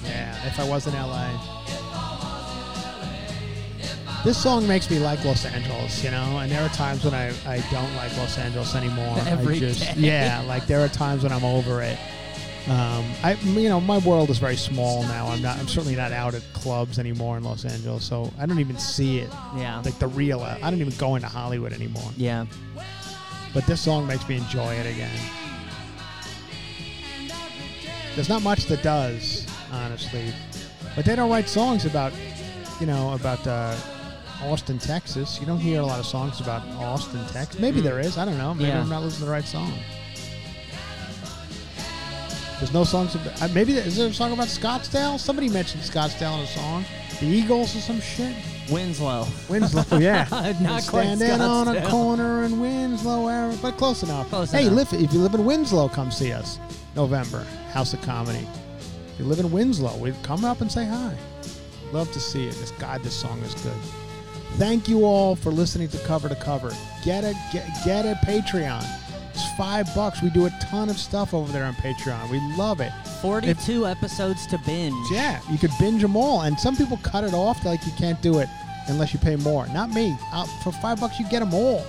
Yeah, if I was in LA. This song makes me like Los Angeles, you know, and there are times when I, I don't like Los Angeles anymore. Every I just day. yeah, like there are times when I'm over it. Um, I, you know, my world is very small now. I'm not. I'm certainly not out at clubs anymore in Los Angeles, so I don't even see it. Yeah. Like the real. I don't even go into Hollywood anymore. yeah. But this song makes me enjoy it again. There's not much that does, honestly. But they don't write songs about, you know, about uh, Austin, Texas. You don't hear a lot of songs about Austin, Texas. Maybe there is. I don't know. Maybe Yeah. I'm not listening to the right song. There's no songs about. Uh, maybe is there a song about Scottsdale? Somebody mentioned Scottsdale in a song. The Eagles or some shit. Winslow. Winslow, yeah. Not quite Standing on a Scottsdale. corner in Winslow, Ari- but close enough. Close hey, enough. Live, if you live in Winslow, come see us. November, House of Comedy. If you live in Winslow, we come up and say hi. Love to see it. This God, this song is good. Thank you all for listening to Cover to Cover. Get a get, get a Patreon. It's five bucks. We do a ton of stuff over there on Patreon. We love it. 42 episodes to binge. Yeah, you could binge them all, and some people cut it off. Like you can't do it unless you pay more. Not me. I'll, for five bucks, you get them all.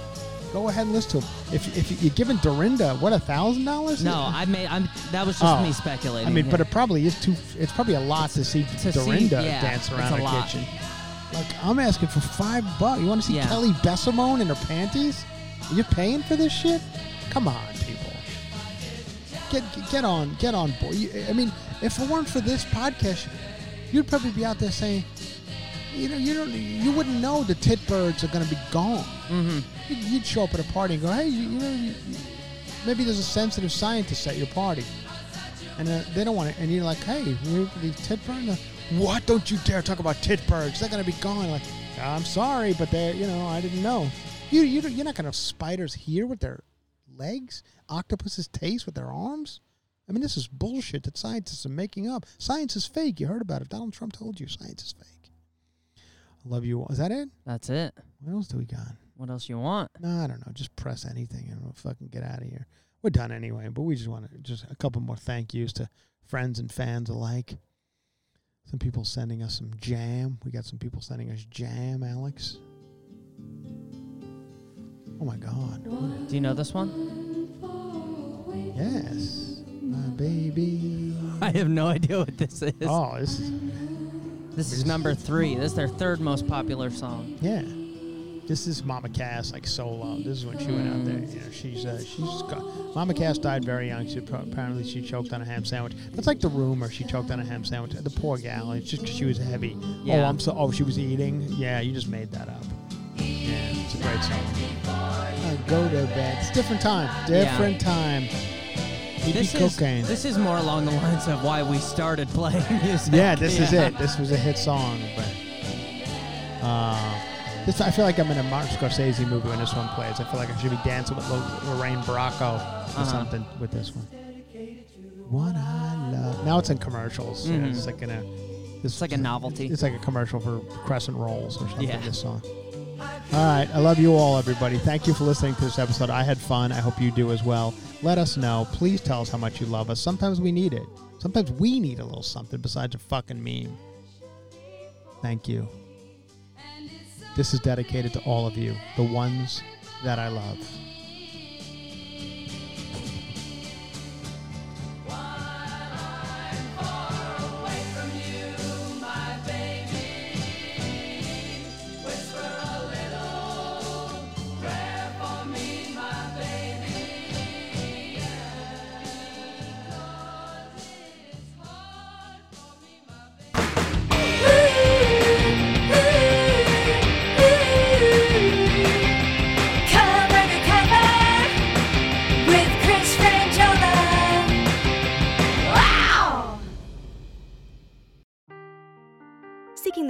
Go ahead and listen to them. If, if you're giving Dorinda what a thousand dollars? No, I made. I'm. That was just Oh. me speculating. I mean, yeah. but it probably is too. It's probably a lot to see to see- Dorinda yeah, dance around the kitchen. Like I'm asking for five bucks. You want to see Yeah. Kelly Bensimon in her panties? Are You're paying for this shit? Come on, people. Get get on get on board. You, I mean, if it weren't for this podcast, you'd probably be out there saying, you know, you don't, you wouldn't know the tit birds are going to be gone. Mhm. You'd, you'd show up at a party and go, hey, you, you know, you, you- maybe there's a sensitive scientist at your party, and uh, they don't want it, and you're like, hey, you, these tit birds. What? Don't you dare talk about tit birds? They're going to be gone. Like, I'm sorry, but they, you know, I didn't know. You, you, you're not going to have spiders here with their legs, octopuses taste with their arms. I mean, this is bullshit that scientists are making up. Science is fake. You heard about it. Donald Trump told you science is fake. I love you. Is that it? That's it. What else do we got? What else you want? No, I don't know. Just press anything and we'll fucking get out of here. We're done anyway, but we just want to just a couple more thank yous to friends and fans alike. Some people sending us some jam. We got some people sending us jam, Alex. Oh my God. Do you know this one? yes. My baby. I have no idea what this is. Oh, this is, This is number three. This is their third most popular song. yeah. This is Mama Cass, like solo. This is when she went out there. You know, she's uh, she's got, Mama Cass died very young. She apparently she choked on a ham sandwich. That's like the rumor. She choked on a ham sandwich. The poor gal. It's just she was heavy. Oh, I'm so. Oh, she was eating. Yeah, you just made that up. Yeah, it's a great song. Uh, go to bed. It's different time. Different time. He This is cocaine. this is more along the lines of why we started playing music. yeah, this is it. This was a hit song, but uh, this I feel like I'm in a Martin Scorsese movie when this one plays. I feel like I should be dancing with Lorraine Bracco or Uh-huh. something with this one. What I love. Now it's in commercials. Yeah, Mhm. it's like in a. It's like a novelty. It's like a commercial for Crescent Rolls or something. Yeah. This song. All right, I love you all, everybody. Thank you for listening to this episode. I had fun. I hope you do as well. Let us know. Please tell us how much you love us. Sometimes we need it. Sometimes we need a little something besides a fucking meme. Thank you. This is dedicated to all of you, the ones that I love.